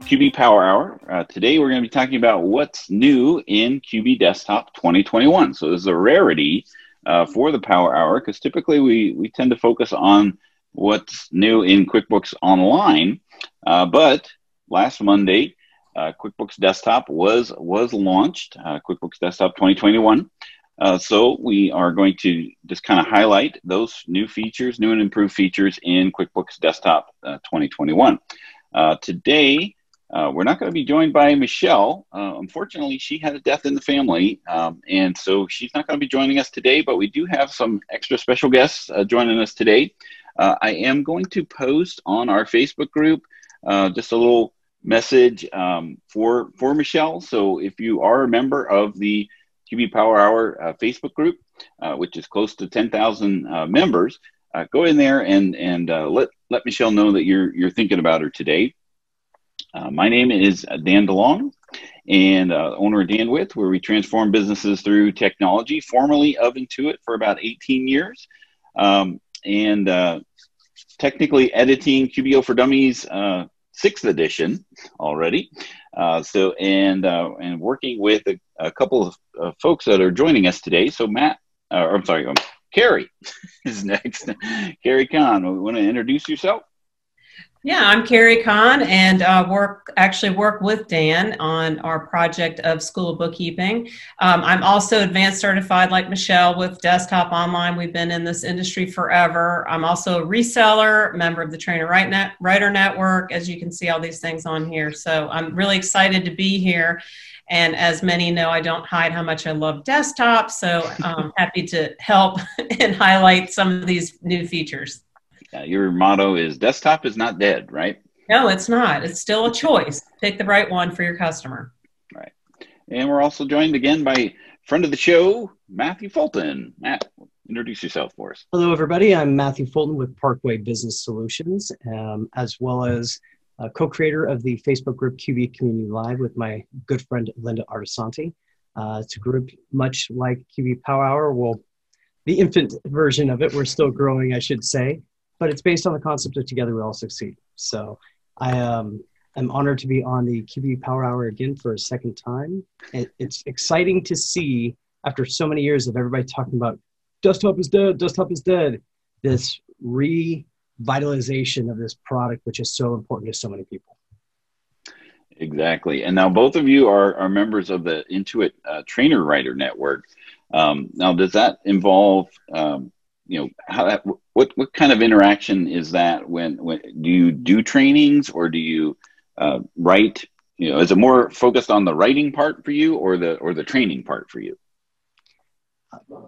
QB Power Hour. Uh, today we're going to be talking about what's new in QB Desktop 2021. So this is a rarity uh, for the Power Hour because typically we, we tend to focus on what's new in QuickBooks Online. Uh, but last Monday, uh, QuickBooks Desktop was was launched, uh, QuickBooks Desktop 2021. Uh, so we are going to just kind of highlight those new features, new and improved features in QuickBooks Desktop uh, 2021. today, uh, we're not going to be joined by Michelle. Uh, unfortunately, she had a death in the family, um, and so she's not going to be joining us today, but we do have some extra special guests uh, joining us today. Uh, I am going to post on our Facebook group uh, just a little message um, for, for Michelle. So if you are a member of the QB Power Hour uh, Facebook group, which is close to 10,000 members, go in there and, and let, let Michelle know that you're, you're thinking about her today. Uh, my name is Dan DeLong, and uh, owner of DanWith, where we transform businesses through technology, formerly of Intuit for about 18 years, um, and uh, technically editing QBO for Dummies uh, sixth edition already. Uh, so and and working with a, a couple of folks that are joining us today. So Matt, I'm sorry, um, Carrie is next. Carrie Kahn, want to introduce yourself? Yeah, I'm Carrie Kahn, and uh, work actually work with Dan on our project of School Bookkeeping. Um, I'm also advanced certified, like Michelle, with Desktop Online. We've been in this industry forever. I'm also a reseller, member of the Trainer Writer Network. As you can see, all these things on here. So I'm really excited to be here. And as many know, I don't hide how much I love desktop. So I'm happy to help and highlight some of these new features. Uh, your motto is desktop is not dead, right? No, it's not. It's still a choice. Pick the right one for your customer. Right. And we're also joined again by friend of the show, Matthew Fulton. Matt, introduce yourself for us. Hello, everybody. I'm Matthew Fulton with Parkway Business Solutions, um, as well as co-creator of the Facebook group QB Community Live with my good friend Linda Artisanti. Uh, it's a group much like QB Power Hour. Well, the infant version of it. We're still growing, I should say but it's based on the concept of together we all succeed. So I um, am honored to be on the QB Power Hour again for a second time. It, it's exciting to see after so many years of everybody talking about desktop is dead, desktop is dead, this revitalization of this product, which is so important to so many people. Exactly. And now both of you are, are members of the Intuit uh, Trainer Writer Network. Um, now, does that involve um, you know how that what what kind of interaction is that when when do you do trainings or do you uh, write? You know is it more focused on the writing part for you or the or the training part for you?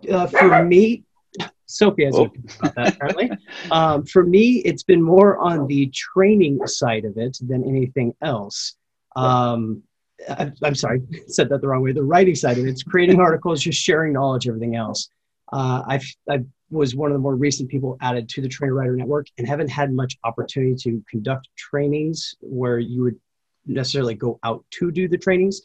Uh, for me sophie has oh. about that apparently. Um, for me it's been more on the training side of it than anything else. Um, I, am sorry said that the wrong way. The writing side of it it's creating articles just sharing knowledge everything else uh, I've, I've was one of the more recent people added to the Trainer Writer Network and haven't had much opportunity to conduct trainings where you would necessarily go out to do the trainings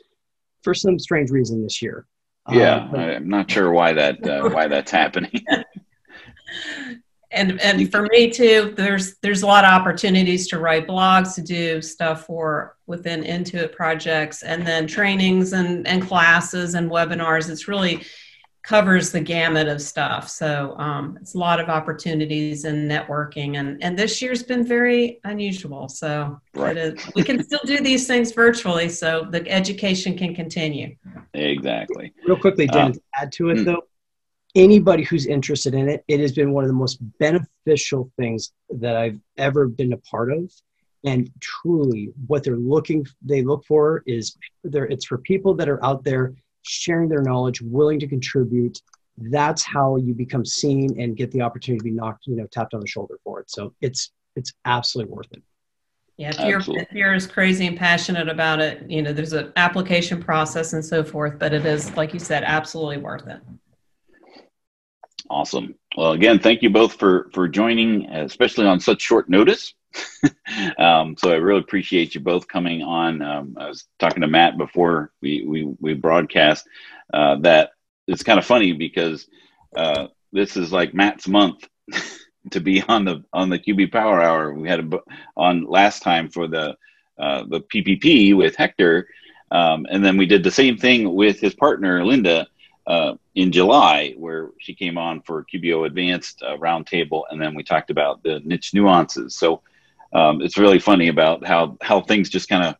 for some strange reason this year. Yeah, uh, I'm not sure why that uh, why that's happening. and and for me too, there's there's a lot of opportunities to write blogs, to do stuff for within Intuit projects, and then trainings and and classes and webinars. It's really covers the gamut of stuff. So um, it's a lot of opportunities and networking, and and this year's been very unusual. So right. we can still do these things virtually, so the education can continue. Exactly. Real quickly, Dan, uh, to add to it hmm. though, anybody who's interested in it, it has been one of the most beneficial things that I've ever been a part of. And truly, what they're looking they look for is there. It's for people that are out there sharing their knowledge, willing to contribute. That's how you become seen and get the opportunity to be knocked, you know, tapped on the shoulder for it. So it's it's absolutely worth it. Yeah, if you're, if you're as crazy and passionate about it, you know, there's an application process and so forth, but it is, like you said, absolutely worth it. Awesome. Well, again, thank you both for for joining, especially on such short notice. um, so I really appreciate you both coming on. Um, I was talking to Matt before we we, we broadcast uh, that it's kind of funny because uh, this is like Matt's month to be on the on the QB Power Hour. We had a, on last time for the uh, the PPP with Hector, um, and then we did the same thing with his partner Linda uh, in July, where she came on for QBO Advanced uh, Roundtable, and then we talked about the niche nuances. So um, it's really funny about how how things just kind of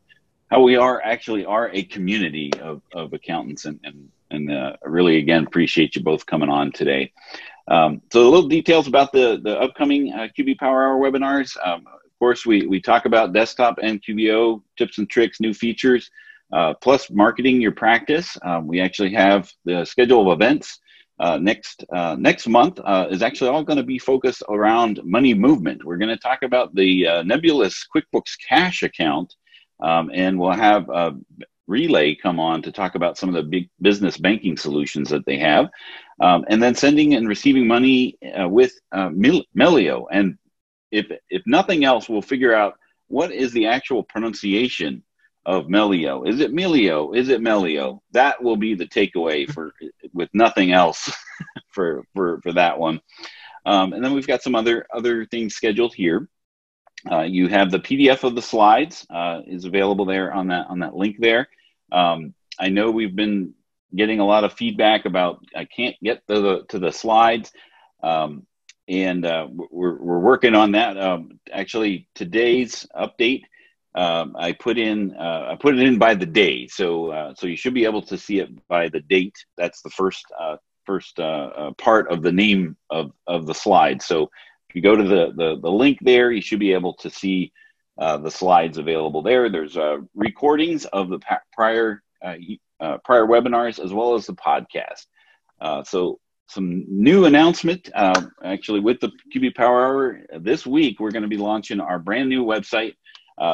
how we are actually are a community of, of accountants and and and uh, really again appreciate you both coming on today. Um, so a little details about the the upcoming uh, QB Power Hour webinars. Um, of course, we we talk about desktop and QBO tips and tricks, new features, uh, plus marketing your practice. Um, we actually have the schedule of events. Uh, next uh, next month uh, is actually all going to be focused around money movement. We're going to talk about the uh, nebulous QuickBooks Cash account, um, and we'll have Relay come on to talk about some of the big business banking solutions that they have, um, and then sending and receiving money uh, with Melio. And if if nothing else, we'll figure out what is the actual pronunciation of Melio. Is it Melio? Is it Melio? That will be the takeaway for with nothing else for for for that one. Um, and then we've got some other other things scheduled here. Uh, you have the PDF of the slides uh, is available there on that on that link there. Um, I know we've been getting a lot of feedback about I can't get to the to the slides, um, and uh, we're we're working on that. Um, actually, today's update. Um, I put in uh, I put it in by the day, so uh, so you should be able to see it by the date. That's the first uh, first uh, uh, part of the name of of the slide. So if you go to the the, the link there, you should be able to see uh, the slides available there. There's recordings of the prior prior webinars as well as the podcast. So some new announcement uh, actually with the QB Power Hour this week. We're going to be launching our brand new website.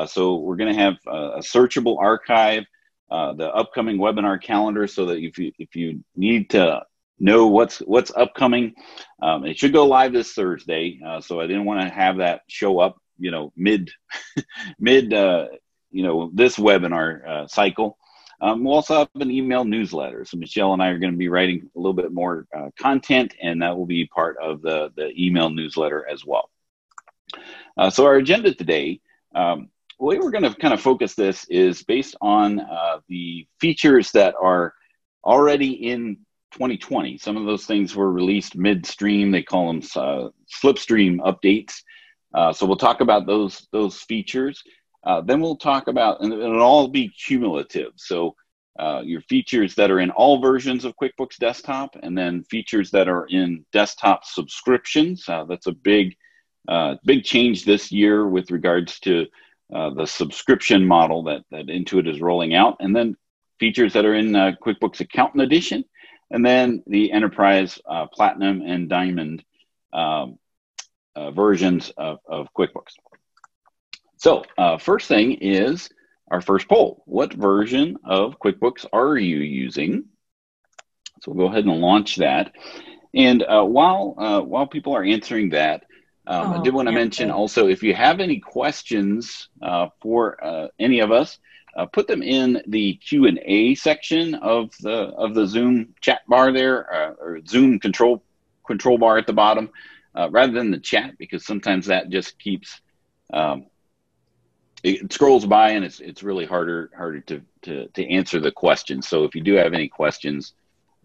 So we're going to have a searchable archive, the upcoming webinar calendar, so that if you if you need to know what's what's upcoming. Um, it should go live this Thursday, uh, so I didn't want to have that show up you know mid mid uh, you know this webinar uh, cycle. Um, we'll also have an email newsletter. So Michelle and I are going to be writing a little bit more uh, content, and that will be part of the the email newsletter as well. Uh, so our agenda today. Um, the way we're going to kind of focus this is based on uh, the features that are already in 2020. Some of those things were released midstream. They call them uh, slipstream updates. Uh, so we'll talk about those those features. Uh, then we'll talk about, and it'll all be cumulative. So uh, your features that are in all versions of QuickBooks Desktop, and then features that are in desktop subscriptions. Uh, that's a big uh, big change this year with regards to uh, the subscription model that that Intuit is rolling out, and then features that are in QuickBooks Accountant Edition, and then the Enterprise Platinum and Diamond. Um, uh, versions of, of QuickBooks. So, uh, first thing is our first poll. What version of QuickBooks are you using? So we'll go ahead and launch that. And uh, while uh, while people are answering that, um, oh, I did want to mention also if you have any questions uh, for uh, any of us, uh, put them in the Q and A section of the of the Zoom chat bar there, uh, or Zoom control control bar at the bottom uh, rather than the chat because sometimes that just keeps um, it scrolls by and it's it's really harder harder to to, to answer the questions. So if you do have any questions,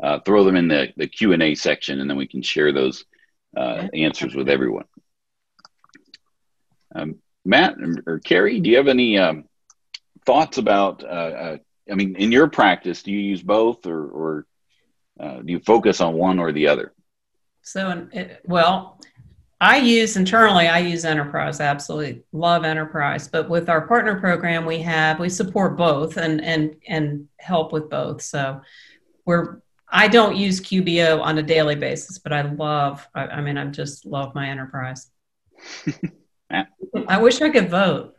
uh, throw them in the the Q and A section, and then we can share those uh, answers with everyone. Um, Matt or Carrie, do you have any um, thoughts about? Uh, uh, I mean, in your practice, do you use both, or, or uh, do you focus on one or the other? So, it, well, I use internally, I use Enterprise. absolutely love Enterprise. But with our partner program, we have, we support both and, and, and help with both. So we're, I don't use QBO on a daily basis, but I love, I, I mean, I just love my Enterprise. I wish I could vote.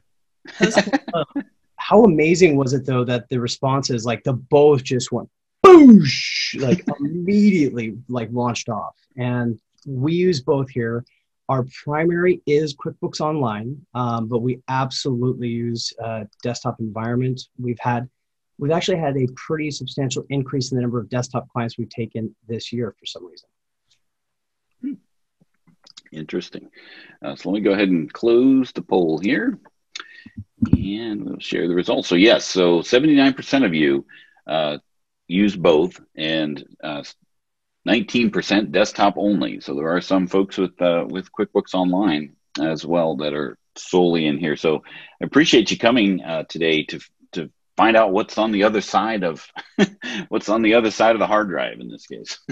How amazing was it though that the responses, like the both just went boosh, like immediately, like launched off. And we use both here. Our primary is QuickBooks Online, um, but we absolutely use uh, desktop environment. We've had, we've actually had a pretty substantial increase in the number of desktop clients we've taken this year for some reason. Interesting. Uh, so let me go ahead and close the poll here, and we'll share the results. So yes, so 79% of you uh, use both, and uh, 19% desktop only. So there are some folks with uh, with QuickBooks Online as well that are solely in here. So I appreciate you coming uh, today to to find out what's on the other side of what's on the other side of the hard drive in this case.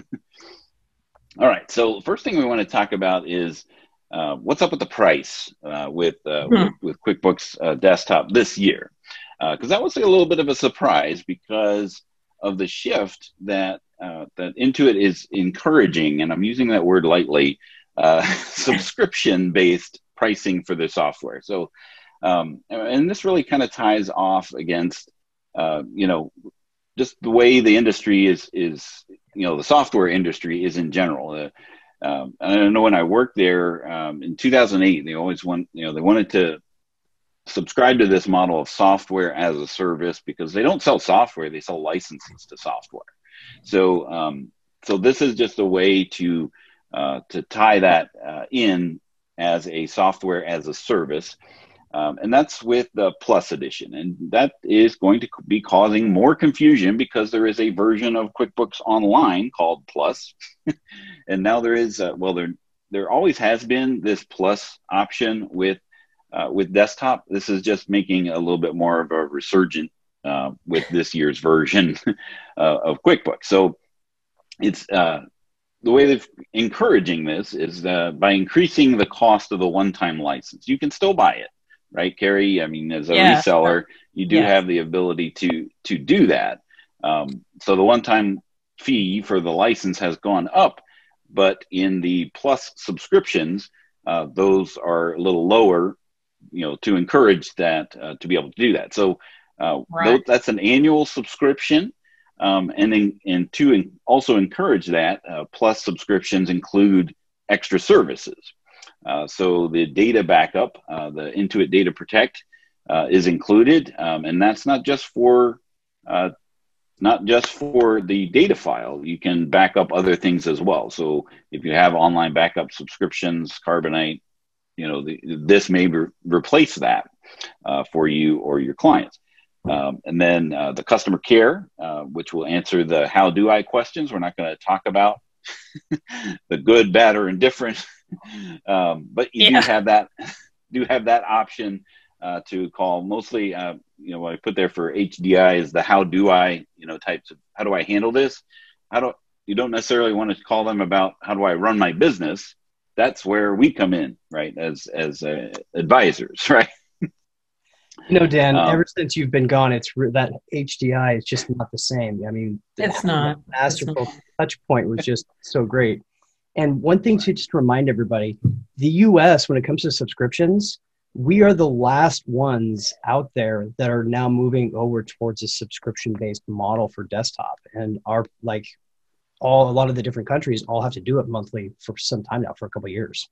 All right. So first thing we want to talk about is uh, what's up with the price uh, with, uh, hmm. with, with QuickBooks uh, Desktop this year, because uh, that was a little bit of a surprise because of the shift that uh, that Intuit is encouraging, and I'm using that word lightly, uh, subscription based pricing for the software. So, um, and this really kind of ties off against, uh, you know, just the way the industry is is you know the software industry is in general. Uh, um, I don't know when I worked there um, in 2008, they always want you know they wanted to subscribe to this model of software as a service because they don't sell software; they sell licenses to software. So, um, so this is just a way to uh, to tie that uh, in as a software as a service. Um, and that's with the Plus edition. And that is going to be causing more confusion because there is a version of QuickBooks Online called Plus. and now there is, uh, well, there, there always has been this Plus option with, uh, with desktop. This is just making a little bit more of a resurgent uh, with this year's version uh, of QuickBooks. So it's uh, the way they're encouraging this is uh, by increasing the cost of the one-time license. You can still buy it, right, Carrie? I mean, as a yeah. reseller, you do yeah. have the ability to to do that. Um, so the one-time fee for the license has gone up, but in the plus subscriptions, uh, those are a little lower. You know, to encourage that uh, to be able to do that. So uh, right. that's an annual subscription. Um, and, in, and to in, also encourage that, uh, plus subscriptions include extra services. Uh, so the data backup, uh, the Intuit Data Protect, uh, is included, um, and that's not just for not just for the data file. You can back up other things as well. So if you have online backup subscriptions, Carbonite, you know the, this may re- replace that uh, for you or your clients. Um, and then uh, the customer care, uh, which will answer the how do I questions. We're not going to talk about the good, bad, or indifferent, um, but you yeah. do have that do have that option uh, to call. Mostly, uh, you know, what I put there for HDI is the how do I, you know, types of how do I handle this. How do you don't necessarily want to call them about how do I run my business. That's where we come in, right, as as uh, advisors, right. You know, Dan, um, ever since you've been gone, it's that HDI is just not the same. I mean, it's not. Masterful it's not. touch point was just so great. And one thing to just remind everybody the US, when it comes to subscriptions, we are the last ones out there that are now moving over towards a subscription based model for desktop. And our, like, all a lot of the different countries all have to do it monthly for some time now, for a couple years.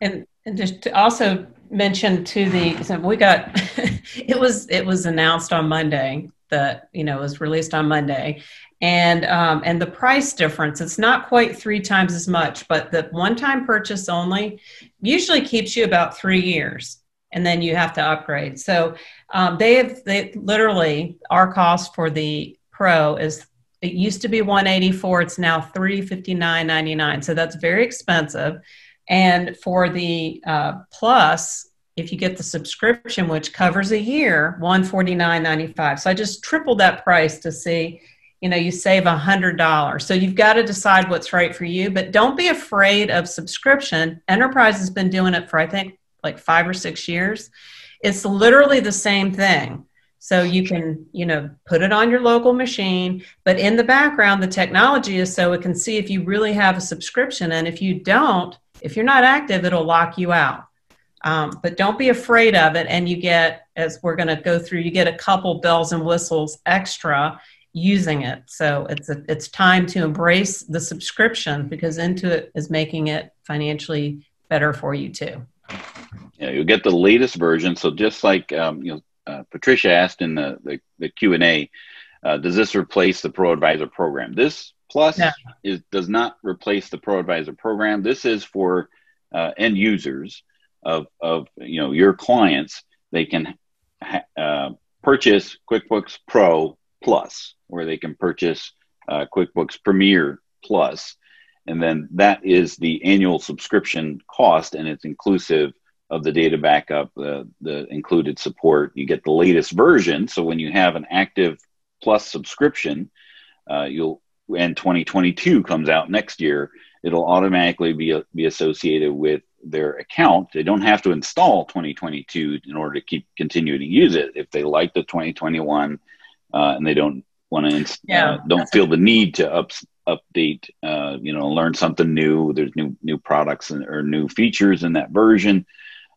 And, just to also mention to the so we got it was it was announced on Monday that you know was released on Monday, and um, and the price difference it's not quite three times as much, but the one time purchase only usually keeps you about three years, and then you have to upgrade. So um, they have they literally our cost for the Pro is it used to be 184 it's now 359.99 so that's very expensive and for the uh, plus, if you get the subscription, which covers a year, one forty nine ninety five. So I just tripled that price to see, you know, you save a hundred dollars. So you've got to decide what's right for you, but don't be afraid of subscription. Enterprise has been doing it for I think like five or six years. It's literally the same thing. So you can, you know, put it on your local machine, but in the background, the technology is so it can see if you really have a subscription. And if you don't, if you're not active, it'll lock you out. Um, but don't be afraid of it. And you get, as we're going to go through, you get a couple bells and whistles extra using it. So it's a, it's time to embrace the subscription because Intuit is making it financially better for you too. Yeah, you'll get the latest version. So just like um, you know, uh, Patricia asked in the the, the Q and A, uh, does this replace the Pro Advisor program? This Plus yeah. is does not replace the Pro Advisor program. This is for uh, end users of of you know your clients. They can ha- uh, purchase QuickBooks Pro Plus, where they can purchase uh, QuickBooks Premier Plus, and then that is the annual subscription cost, and it's inclusive of the data backup, the the included support. You get the latest version, so when you have an active Plus subscription, uh, you'll and 2022 comes out next year, it'll automatically be be associated with their account. They don't have to install 2022 in order to keep continuing to use it. If they like the 2021 uh, and they don't want to, inst- yeah. uh, don't feel the need to up, update, uh, you know, learn something new. There's new new products and, or new features in that version.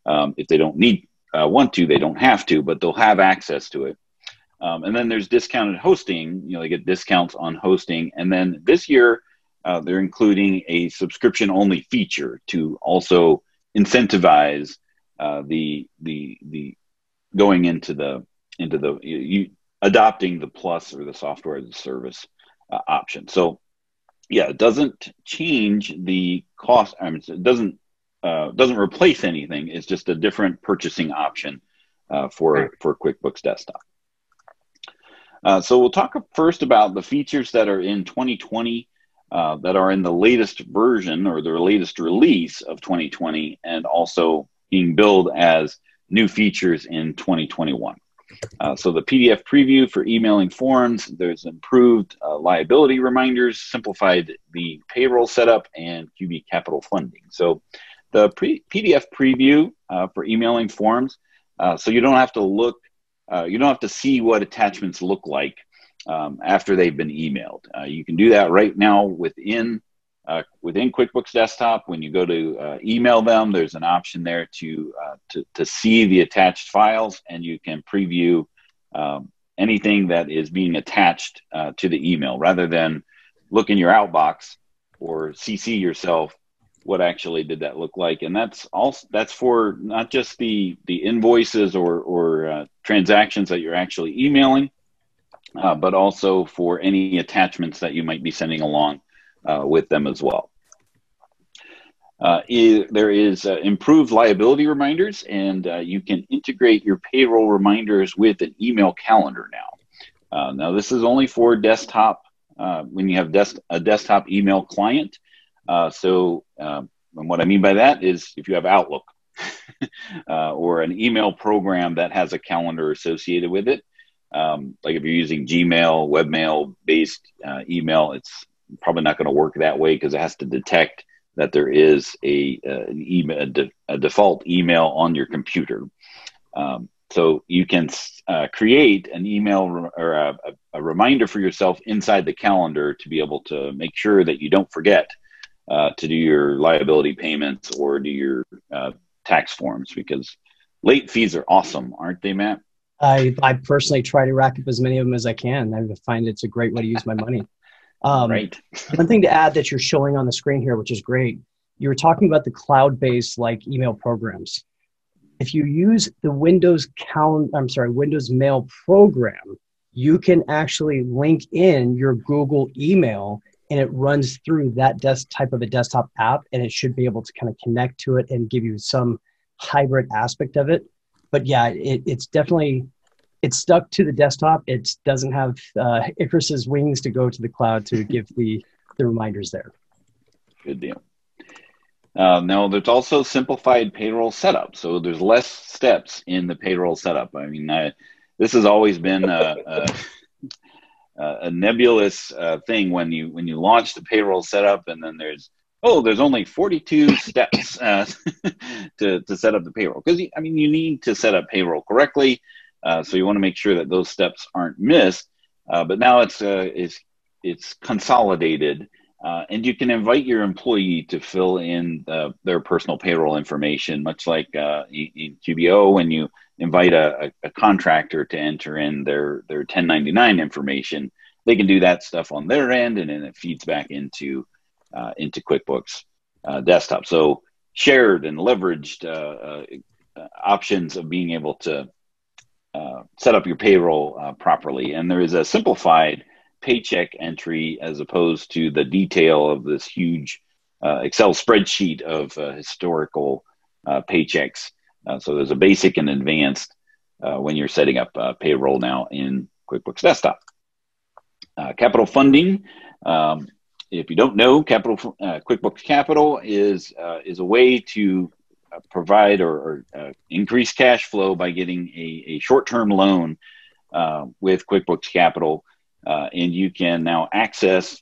Um, if they don't need uh, want to, they don't have to, but they'll have access to it. Um, and then there's discounted hosting. You know, they get discounts on hosting. And then this year, uh, they're including a subscription only feature to also incentivize uh, the the the going into the into the you, adopting the plus or the software as a service uh, option. So yeah, it doesn't change the cost. I mean, it doesn't uh, doesn't replace anything. It's just a different purchasing option uh, for for QuickBooks Desktop. Uh, so we'll talk first about the features that are in 2020 uh, that are in the latest version or the latest release of 2020 and also being billed as new features in 2021. Uh, so the PDF preview for emailing forms, there's improved uh, liability reminders, simplified the payroll setup, and QB capital funding. So the pre- PDF preview uh, for emailing forms, uh, so you don't have to look uh, you don't have to see what attachments look like um, after they've been emailed. Uh, you can do that right now within uh, within QuickBooks Desktop. When you go to uh, email them, there's an option there to, uh, to, to see the attached files, and you can preview um, anything that is being attached uh, to the email rather than look in your outbox or CC yourself what actually did that look like and that's also that's for not just the the invoices or or uh, transactions that you're actually emailing but also for any attachments that you might be sending along uh, with them as well. Uh, there is uh, improved liability reminders and uh, you can integrate your payroll reminders with an email calendar now. Now this is only for desktop when you have des- a desktop email client. Uh, so, um, and what I mean by that is if you have Outlook uh, or an email program that has a calendar associated with it, um, like if you're using Gmail, webmail based uh, email, it's probably not going to work that way because it has to detect that there is a, uh, an email, a, de- a, default email on your computer. Um, so you can uh, create an email or a, a, reminder for yourself inside the calendar to be able to make sure that you don't forget uh, to do your liability payments or do your uh, tax forms because late fees are awesome, aren't they, Matt? I, I personally try to rack up as many of them as I can. I find it's a great way to use my money. Um, right. one thing to add that you're showing on the screen here, which is great, you were talking about the cloud-based like email programs. If you use the Windows Cal- I'm sorry, Windows Mail program, you can actually link in your Google email and it runs through that desk type of a desktop app and it should be able to kind of connect to it and give you some hybrid aspect of it but yeah it, it's definitely it's stuck to the desktop. It doesn't have uh, icarus's wings to go to the cloud to give the the reminders there. Good deal. Uh, now there's also simplified payroll setup. So there's less steps in the payroll setup. I mean I, this has always been a, a a nebulous uh, thing when you when you launch the payroll setup, and then there's oh, there's only 42 steps uh, to to set up the payroll. Because I mean you need to set up payroll correctly, uh, so you want to make sure that those steps aren't missed. Uh, but now it's uh, it's it's consolidated Uh, and you can invite your employee to fill in the, their personal payroll information, much like uh, in QBO when you invite a, a, contractor to enter in their, their 1099 information. They can do that stuff on their end, and then it feeds back into uh, into QuickBooks uh, Desktop. So shared and leveraged uh, uh, options of being able to set up your payroll properly. And there is a simplified paycheck entry as opposed to the detail of this huge uh, Excel spreadsheet of uh, historical uh, paychecks. Uh, so there's a basic and advanced uh, when you're setting up uh, payroll now in QuickBooks Desktop. capital funding. Um, if you don't know, Capital QuickBooks Capital is is a way to provide or, or increase cash flow by getting a, a short-term loan with QuickBooks Capital uh, and you can now access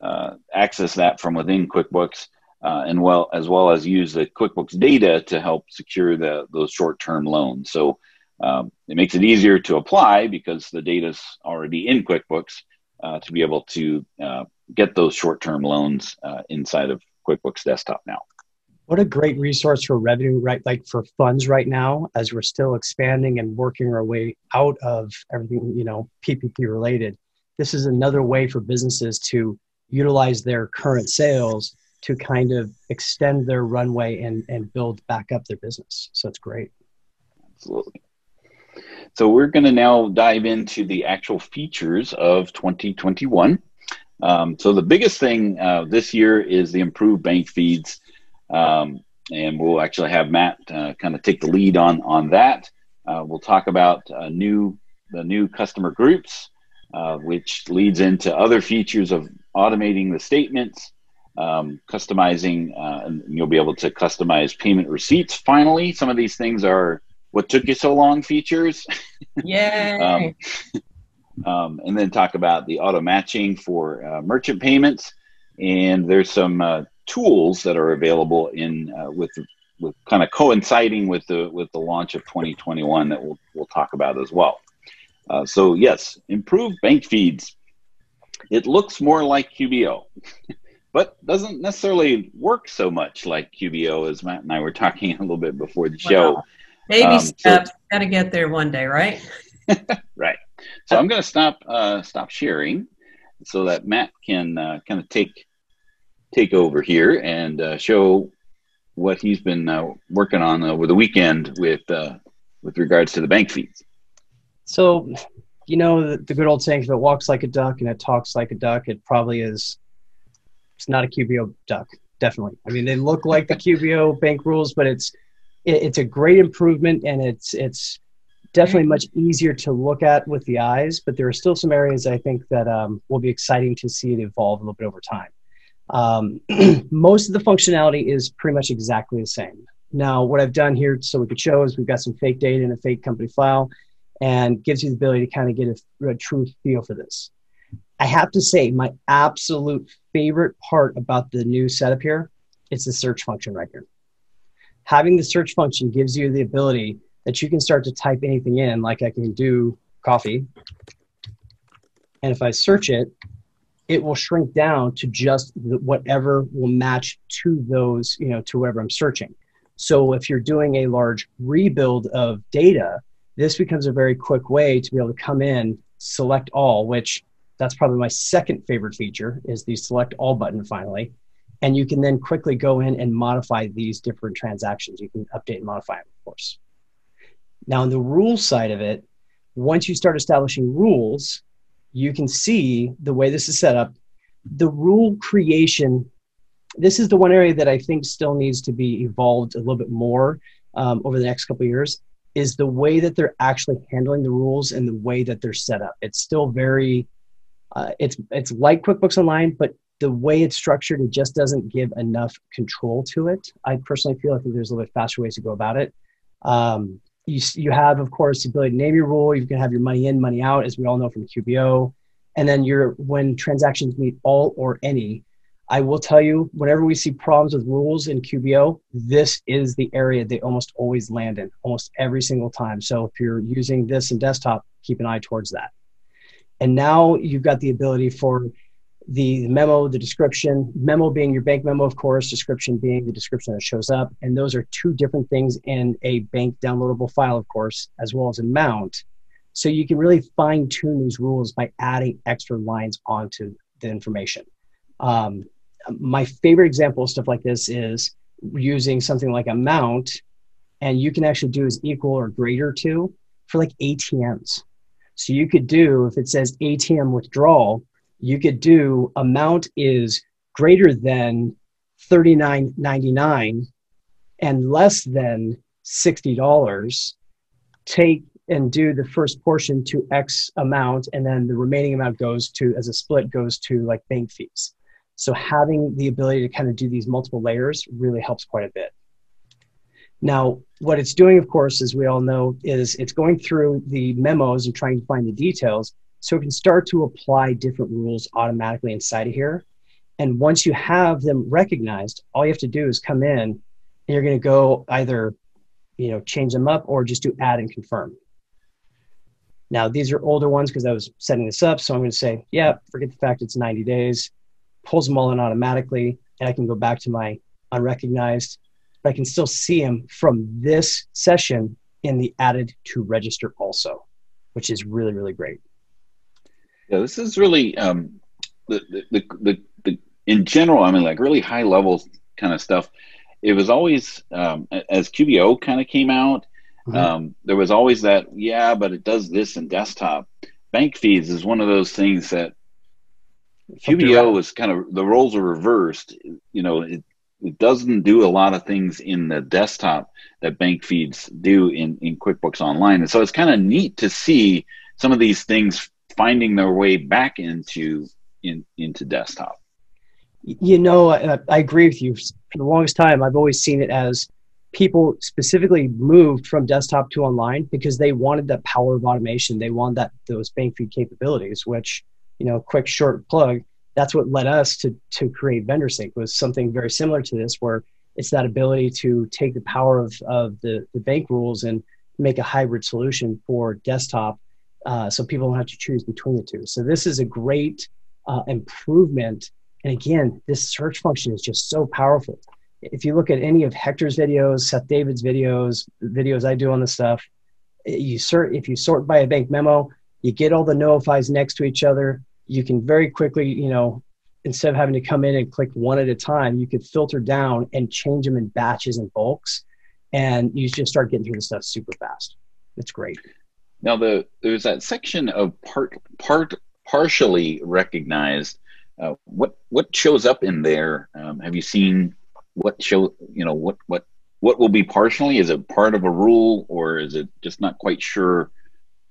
uh, access that from within QuickBooks, uh, and well as well as use the QuickBooks data to help secure the those short term loans. So um, it makes it easier to apply because the data is already in QuickBooks uh, to be able to uh, get those short term loans uh, inside of QuickBooks Desktop now. What a great resource for revenue, right? Like for funds right now, as we're still expanding and working our way out of everything, you know, PPP related this is another way for businesses to utilize their current sales to kind of extend their runway and, and build back up their business. So it's great. Absolutely. So we're going to now dive into the actual features of 2021. Um, so the biggest thing uh, this year is the improved bank feeds, um, and we'll actually have Matt uh, kind of take the lead on on that. Uh, we'll talk about uh, new the new customer groups, uh, which leads into other features of automating the statements, um, customizing, uh, and you'll be able to customize payment receipts. Finally, some of these things are what took you so long features. Yay! um, um, and then talk about the auto matching for uh, merchant payments. And there's some uh, tools that are available in uh, with with kind of coinciding with the with the launch of 2021 that we'll we'll talk about as well. Uh, so yes, improved bank feeds. It looks more like QBO, but doesn't necessarily work so much like QBO as Matt and I were talking a little bit before the show. Wow. Baby um, steps. So, Got to get there one day, right? right. So I'm going to stop uh, stop sharing so that Matt can uh, kind of take take over here and uh, show what he's been uh, working on over the weekend with uh, with regards to the bank feeds. So, you know, the, the, good old saying, if it walks like a duck and it talks like a duck, it probably is, it's not a QBO duck, definitely. I mean, they look like the QBO bank rules, but it's, it, it's a great improvement and it's, it's definitely much easier to look at with the eyes, but there are still some areas I think that um, will be exciting to see it evolve a little bit over time. Um, most of the functionality is pretty much exactly the same. Now, what I've done here so we could show is we've got some fake data in a fake company file and gives you the ability to kind of get a, a true feel for this. I have to say, my absolute favorite part about the new setup here is the search function right here. Having the search function gives you the ability that you can start to type anything in, like I can do coffee. And if I search it, it will shrink down to just whatever will match to those, you know, to whatever I'm searching. So if you're doing a large rebuild of data, this becomes a very quick way to be able to come in, select all, which that's probably my second favorite feature is the select all button finally. And you can then quickly go in and modify these different transactions. You can update and modify them, of course. Now, on the rule side of it, once you start establishing rules, you can see the way this is set up. The rule creation, this is the one area that I think still needs to be evolved a little bit more um, over the next couple years is the way that they're actually handling the rules and the way that they're set up. It's still very, uh, it's it's like QuickBooks Online, but the way it's structured, it just doesn't give enough control to it. I personally feel like there's a little bit faster ways to go about it. Um, you, you have, of course, the ability to name your rule. You can have your money in, money out, as we all know from QBO. And then your when transactions meet all or any, I will tell you, whenever we see problems with rules in QBO, this is the area they almost always land in, almost every single time. So if you're using this in desktop, keep an eye towards that. And now you've got the ability for the memo, the description, memo being your bank memo, of course, description being the description that shows up. And those are two different things in a bank downloadable file, of course, as well as amount. So you can really fine tune these rules by adding extra lines onto the information. Um, my favorite example of stuff like this is using something like amount, and you can actually do is equal or greater to for like ATMs. So you could do, if it says ATM withdrawal, you could do amount is greater than 39.99 and less than $60 take and do the first portion to x amount and then the remaining amount goes to as a split goes to like bank fees. So having the ability to kind of do these multiple layers really helps quite a bit. Now what it's doing of course as we all know is it's going through the memos and trying to find the details so it can start to apply different rules automatically inside of here. And once you have them recognized, all you have to do is come in and you're going to go either, you know, change them up or just do add and confirm. Now, these are older ones because I was setting this up. So I'm going to say, yeah, forget the fact it's 90 days, pulls them all in automatically, and I can go back to my unrecognized, but I can still see them from this session in the added to register also, which is really, really great. Yeah, this is really um, the, the, the, the, in general, I mean, like really high level kind of stuff. It was always, um, as QBO kind of came out, mm-hmm. um, there was always that, yeah, but it does this in desktop. Bank feeds is one of those things that QBO is kind of, the roles are reversed. You know, it, it doesn't do a lot of things in the desktop that bank feeds do in, in QuickBooks Online. And so it's kind of neat to see some of these things finding their way back into in, into desktop. You know, I, I agree with you. For the longest time, I've always seen it as people specifically moved from desktop to online because they wanted that power of automation. They wanted that those bank feed capabilities, which, you know, quick short plug, that's what led us to to create vendor sync was something very similar to this where it's that ability to take the power of, of the, the bank rules and make a hybrid solution for desktop uh, so people don't have to choose between the two. So this is a great uh, improvement. And again, this search function is just so powerful. If you look at any of Hector's videos, Seth David's videos, videos I do on the stuff, you sort if you sort by a bank memo, you get all the notifies next to each other. You can very quickly, you know, instead of having to come in and click one at a time, you could filter down and change them in batches and bulks, and you just start getting through the stuff super fast. It's great. Now, the there's that section of part part partially recognized. Uh, what what shows up in there? Um, have you seen what show? You know what what what will be partially? Is it part of a rule, or is it just not quite sure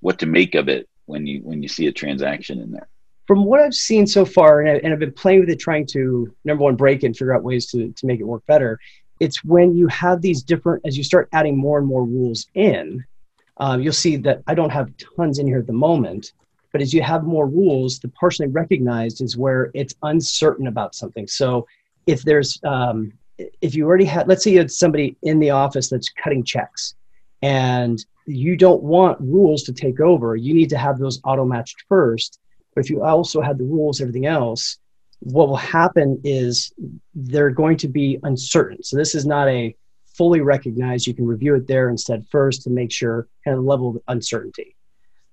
what to make of it when you when you see a transaction in there? From what I've seen so far, and, I, and I've been playing with it, trying to number one break and figure out ways to to make it work better. It's when you have these different as you start adding more and more rules in um, you'll see that I don't have tons in here at the moment, but as you have more rules, the partially recognized is where it's uncertain about something. So if there's, um, if you already had, let's say you had somebody in the office that's cutting checks and you don't want rules to take over, you need to have those auto matched first. But if you also had the rules, everything else, what will happen is they're going to be uncertain. So this is not a fully recognized, you can review it there instead first to make sure kind of level of uncertainty.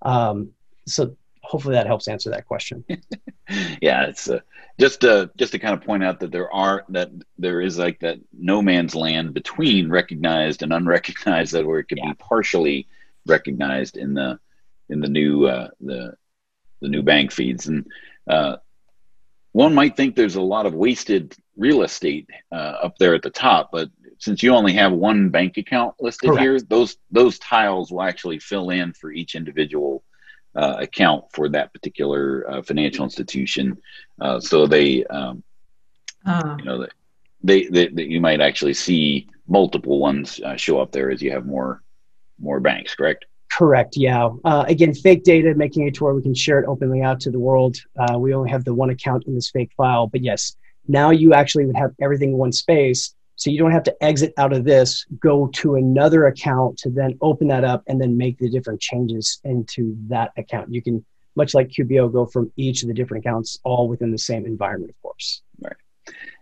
Um, so hopefully that helps answer that question. yeah, it's uh, just uh, just to kind of point out that there are that there is like that no man's land between recognized and unrecognized that where it could yeah. be partially recognized in the in the new uh, the the new bank feeds and uh, one might think there's a lot of wasted real estate uh, up there at the top, but since you only have one bank account listed Correct. here, those those tiles will actually fill in for each individual uh, account for that particular uh, financial institution. Uh, so they, um, uh. you know, they, they, they, you might actually see multiple ones uh, show up there as you have more more banks. Correct. Correct. Yeah. Uh, again, fake data, making it to where we can share it openly out to the world. we only have the one account in this fake file, but yes, now you actually would have everything in one space so you don't have to exit out of this, go to another account to then open that up and then make the different changes into that account. You can much like QBO, go from each of the different accounts all within the same environment, of course. Right.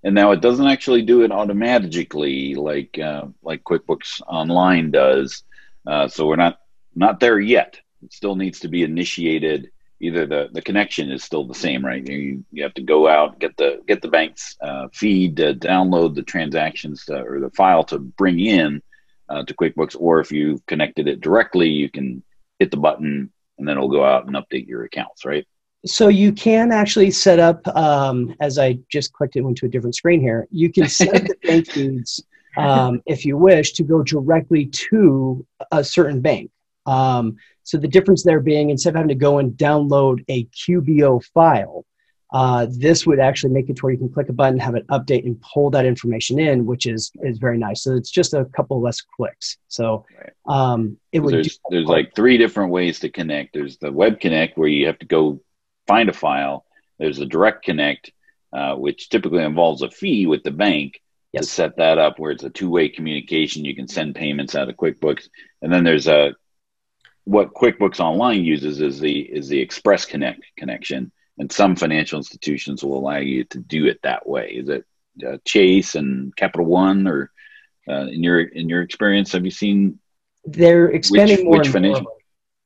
And now it doesn't actually do it automatically like uh, like QuickBooks Online does. Uh, so we're not not there yet. It still needs to be initiated. Either the, the connection is still the same, right? You, you have to go out get the get the bank's uh, feed to download the transactions to, or the file to bring in uh, to QuickBooks, or if you've connected it directly, you can hit the button and then it'll go out and update your accounts, right? So you can actually set up, um, as I just clicked it into a different screen here, you can set the bank feeds um, if you wish to go directly to a certain bank. Um, so the difference there being instead of having to go and download a QBO file, uh, this would actually make it to where you can click a button, have it update, and pull that information in, which is is very nice. So it's just a couple less clicks. So um, it would. There's, there's like three different ways to connect. There's the web connect where you have to go find a file. There's a direct connect, uh, which typically involves a fee with the bank yes. to set that up, where it's a two way communication. You can send payments out of QuickBooks, and then there's a what QuickBooks Online uses is the is the Express Connect connection and some financial institutions will allow you to do it that way. Is it uh, Chase and Capital One, or uh, in your in your experience, have you seen? They're expanding which, more which financial. More.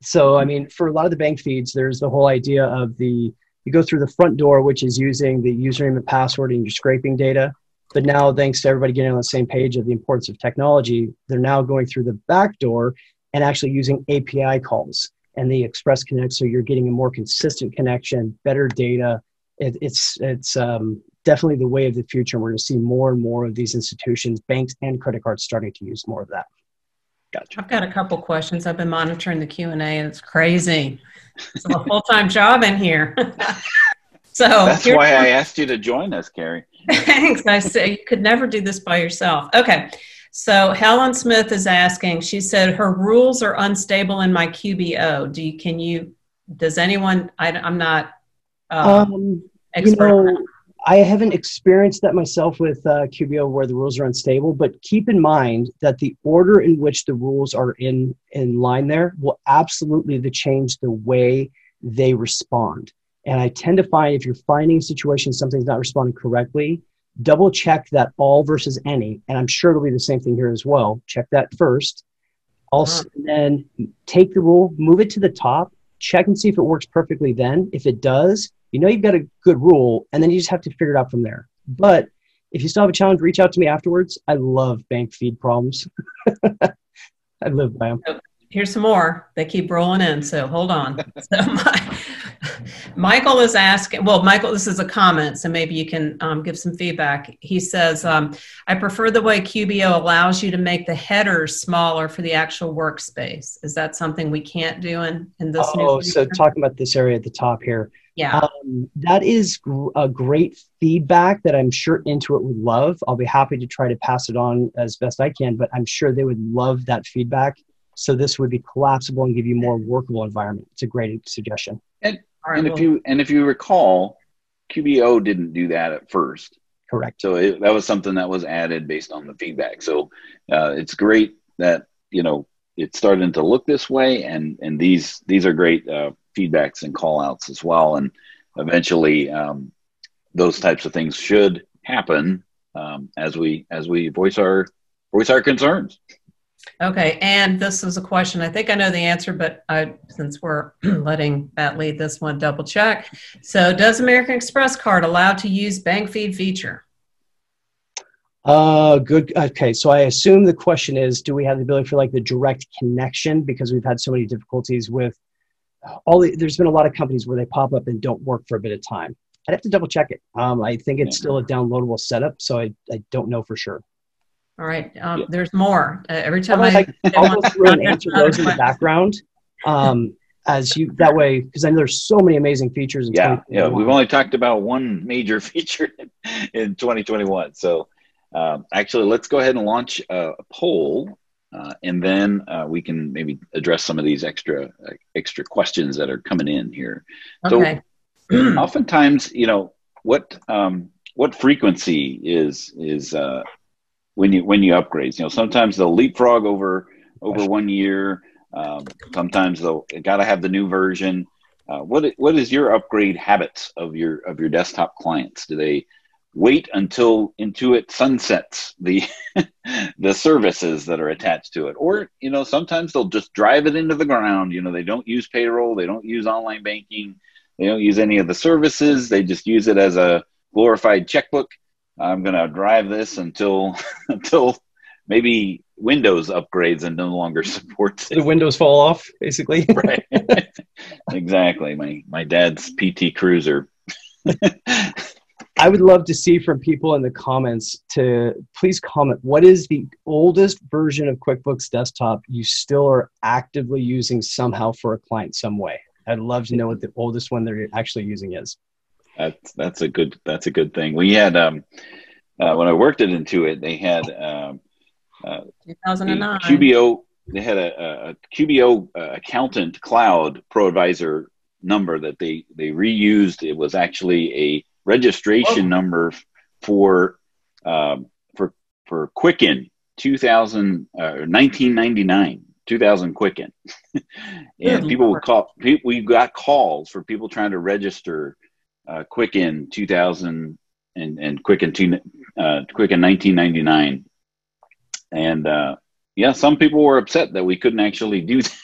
So, I mean, for a lot of the bank feeds, there's the whole idea of the you go through the front door, which is using the username and password and you're scraping data. But now, thanks to everybody getting on the same page of the importance of technology, they're now going through the back door and actually using API calls and the Express Connect, so you're getting a more consistent connection, better data. It, it's it's um, definitely the way of the future. We're going to see more and more of these institutions, banks, and credit cards starting to use more of that. Gotcha. I've got a couple questions. I've been monitoring the Q and A, and it's crazy. It's a full time job in here. so that's why I asked you to join us, Carrie. Thanks. I say you could never do this by yourself. Okay. So Helen Smith is asking. She said her rules are unstable in my QBO. Do you, can you? Does anyone? I, am not. Uh, um, you know, I haven't experienced that myself with uh, QBO where the rules are unstable. But keep in mind that the order in which the rules are in in line there will absolutely change the way they respond. And I tend to find if you're finding situations something's not responding correctly, double check that all versus any, and I'm sure it'll be the same thing here as well. Check that first. Also, uh-huh. then take the rule, move it to the top, check and see if it works perfectly. Then, if it does, you know you've got a good rule, and then you just have to figure it out from there. But if you still have a challenge, reach out to me afterwards. I love bank feed problems. I live by them here's some more. They keep rolling in, so hold on. so my, Michael is asking. Well, Michael, this is a comment, so maybe you can um, give some feedback. He says, um, "I prefer the way QBO allows you to make the headers smaller for the actual workspace. Is that something we can't do in in this?" Oh, so talking about this area at the top here. Yeah, um, that is a great feedback that I'm sure Intuit would love. I'll be happy to try to pass it on as best I can, but I'm sure they would love that feedback so this would be collapsible and give you more workable environment. It's a great suggestion. And, right, and well, if you and if you recall, QBO didn't do that at first. Correct. So it, that was something that was added based on the feedback. So uh, it's great that you know it's starting to look this way, and and these these are great uh, feedbacks and call outs as well. And eventually, um, those types of things should happen um, as we as we voice our voice our concerns. Okay, and this is a question. I think I know the answer, but I, since we're letting Matt lead this one, double check. So, does American Express card allow to use bank feed feature? Uh, good. Okay, so I assume the question is, do we have the ability for like the direct connection because we've had so many difficulties with all the, there's been a lot of companies where they pop up and don't work for a bit of time. I'd have to double check it. Um, I think it's still a downloadable setup, so I, I don't know for sure. All right. Um, yeah. There's more. Uh, every time I, I I'll go through and answer those in the background. Um, as you that way, because I know there's so many amazing features. yeah, yeah. We've only talked about one major feature in 2021. So um, actually, let's go ahead and launch a, a poll, uh, and then uh, we can maybe address some of these extra uh, extra questions that are coming in here. Okay. So oftentimes, you know, what um, what frequency is is uh, when you when you upgrade. You know, sometimes they'll leapfrog over over one year. Um, sometimes they'll got to have the new version. uh, what what is your upgrade habits of your of your desktop clients? Do they wait until Intuit sunsets the the services that are attached to it, or you know sometimes they'll just drive it into the ground. You know they don't use payroll, they don't use online banking, they don't use any of the services. They just use it as a glorified checkbook. I'm going to drive this until until maybe Windows upgrades and no longer supports it. The Windows fall off, basically. right. exactly. My my dad's PT Cruiser. I would love to see from people in the comments to please comment what is the oldest version of QuickBooks Desktop you still are actively using somehow for a client some way. I'd love to know what the oldest one they're actually using is. That's that's a good that's a good thing. We had um, uh, when I worked at Intuit, they had um, uh, 2009 QBO. They had a, a QBO uh, accountant cloud pro advisor number that they they reused. It was actually a registration oh. number for um, for for Quicken 2000 uh, 1999 2000 Quicken, and people would call. We got calls for people trying to register uh, Quicken 2000 and and Quicken two, uh, Quicken 1999, and uh, yeah, some people were upset that we couldn't actually do that.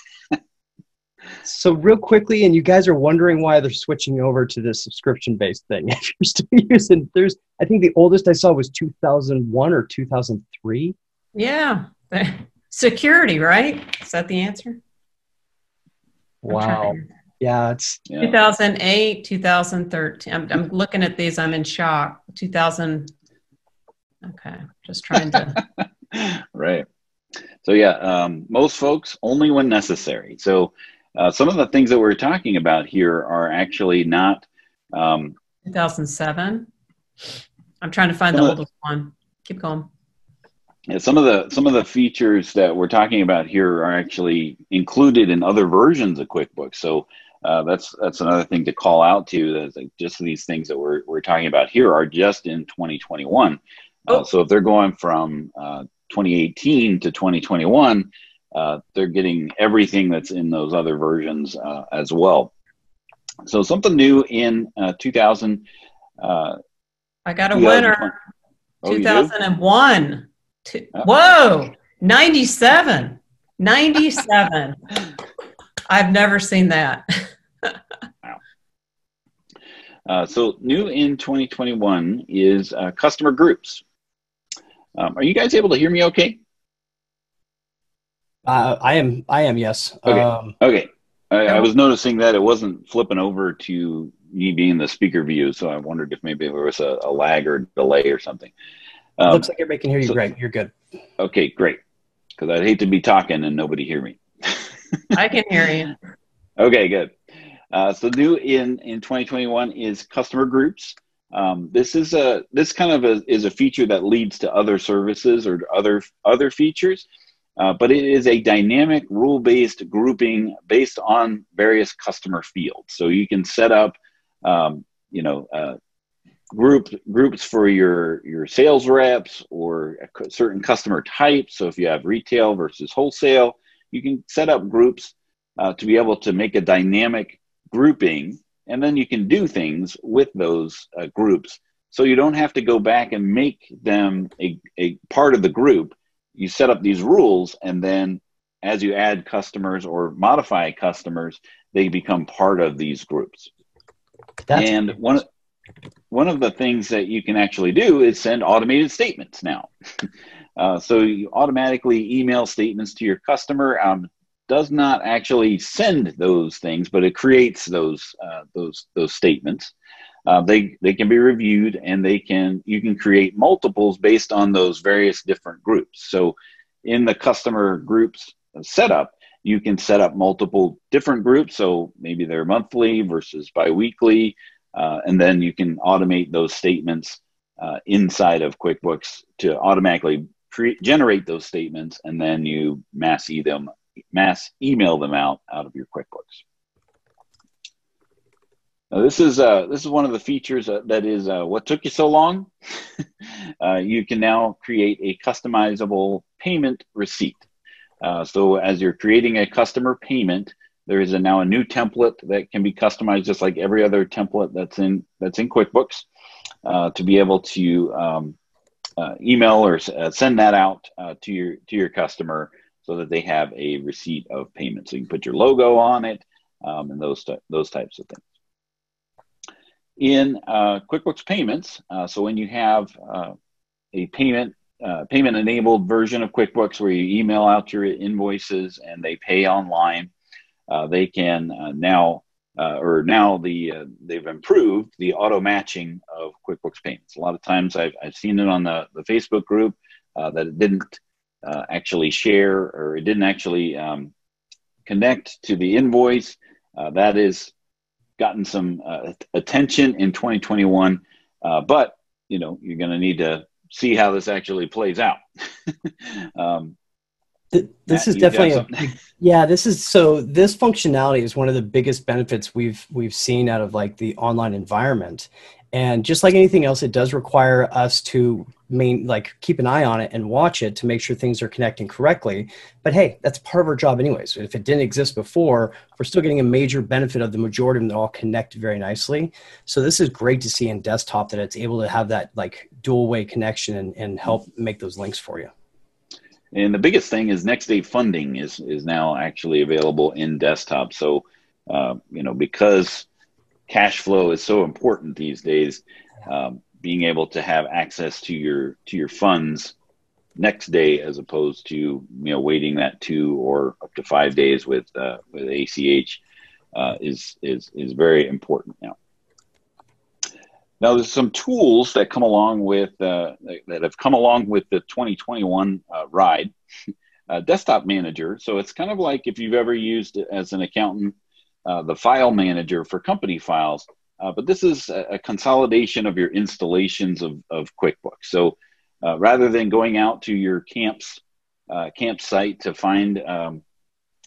So real quickly, and you guys are wondering why they're switching over to this subscription-based thing. If you're still using, there's, I think the oldest I saw was 2001 or 2003. Yeah, security, right? Is that the answer? Wow. Yeah, it's 2008, 2013. I'm, I'm looking at these. I'm in shock. 2000. Okay, just trying to. right. So yeah, um, most folks only when necessary. So uh, some of the things that we're talking about here are actually not. Um, 2007. I'm trying to find the oldest one. Keep going. Yeah, some of the some of the features that we're talking about here are actually included in other versions of QuickBooks. So uh, that's that's another thing to call out to. That like just these things that we're we're talking about here are just in 2021. Uh, oh. Uh, so if they're going from uh, 2018 to 2021, uh, they're getting everything that's in those other versions uh, as well. So something new in 2000. I got a winner. Oh, 2001. Two, whoa, 97. 97. I've never seen that. wow. Uh, so, new in 2021 is uh, customer groups. Um, are you guys able to hear me okay? Uh, I am. I am. Yes. Okay. Um, okay. I, I, was noticing that it wasn't flipping over to me being the speaker view, so I wondered if maybe there was a, a lag or delay or something. Um, Looks like everybody can hear you so, great. You're good. Okay, great. Because I'd hate to be talking and nobody hear me. I can hear you. Okay, good. Uh, so new in in 2021 is customer groups. Um, this is a this kind of a, is a feature that leads to other services or other other features, uh, but it is a dynamic rule based grouping based on various customer fields. So you can set up, um, you know, uh, group groups for your your sales reps or certain customer types. So if you have retail versus wholesale, you can set up groups uh, to be able to make a dynamic grouping, and then you can do things with those uh, groups. So you don't have to go back and make them a, a part of the group. You set up these rules, and then as you add customers or modify customers, they become part of these groups. That's and one one of the things that you can actually do is send automated statements now. uh, so you automatically email statements to your customer. Um, does not actually send those things, but it creates those uh, those those statements. Uh, they they can be reviewed, and they can you can create multiples based on those various different groups. So in the customer groups setup, you can set up multiple different groups. So maybe they're monthly versus biweekly, uh, and then you can automate those statements uh, inside of QuickBooks to automatically generate those statements, and then you mass e them, mass email them out out of your QuickBooks. Now, this is uh, this is one of the features uh, that is uh, what took you so long. Uh, you can now create a customizable payment receipt. so as you're creating a customer payment, there is a, now a new template that can be customized just like every other template that's in that's in QuickBooks uh, to be able to um, uh, email or uh, send that out uh, to your to your customer so that they have a receipt of payment. So you can put your logo on it um, and those those types of things. In uh, QuickBooks Payments, uh, so when you have a payment uh, payment enabled version of QuickBooks where you email out your invoices and they pay online. Uh, they can uh, now, uh, or now the uh, they've improved the auto matching of QuickBooks payments. A lot of times I've, I've seen it on the, the Facebook group uh, that it didn't actually share or it didn't actually um, connect to the invoice. that is gotten some attention in 2021, but you know you're going to need to see how this actually plays out. um, this Matt, is definitely a, yeah this is so this functionality is one of the biggest benefits we've we've seen out of like the online environment and just like anything else it does require us to main like keep an eye on it and watch it to make sure things are connecting correctly. But hey that's part of our job anyways. If it didn't exist before we're still getting a major benefit of the majority of them that all connect very nicely. So this is great to see in desktop that it's able to have that like dual way connection and, and help make those links for you. And the biggest thing is next day funding is is now actually available in desktop. So uh, you know because cash flow is so important these days um, being able to have access to your to your funds next day as opposed to you know waiting that two or up to five days with uh, with ACH uh, is is is very important now. Now there's some tools that come along with uh, that have come along with the 2021 uh, ride. Uh, desktop manager. So it's kind of like if you've ever used as an accountant uh, the file manager for company files. Uh, but this is a, a, consolidation of your installations of, of QuickBooks. So uh, rather than going out to your camps uh, campsite to find um,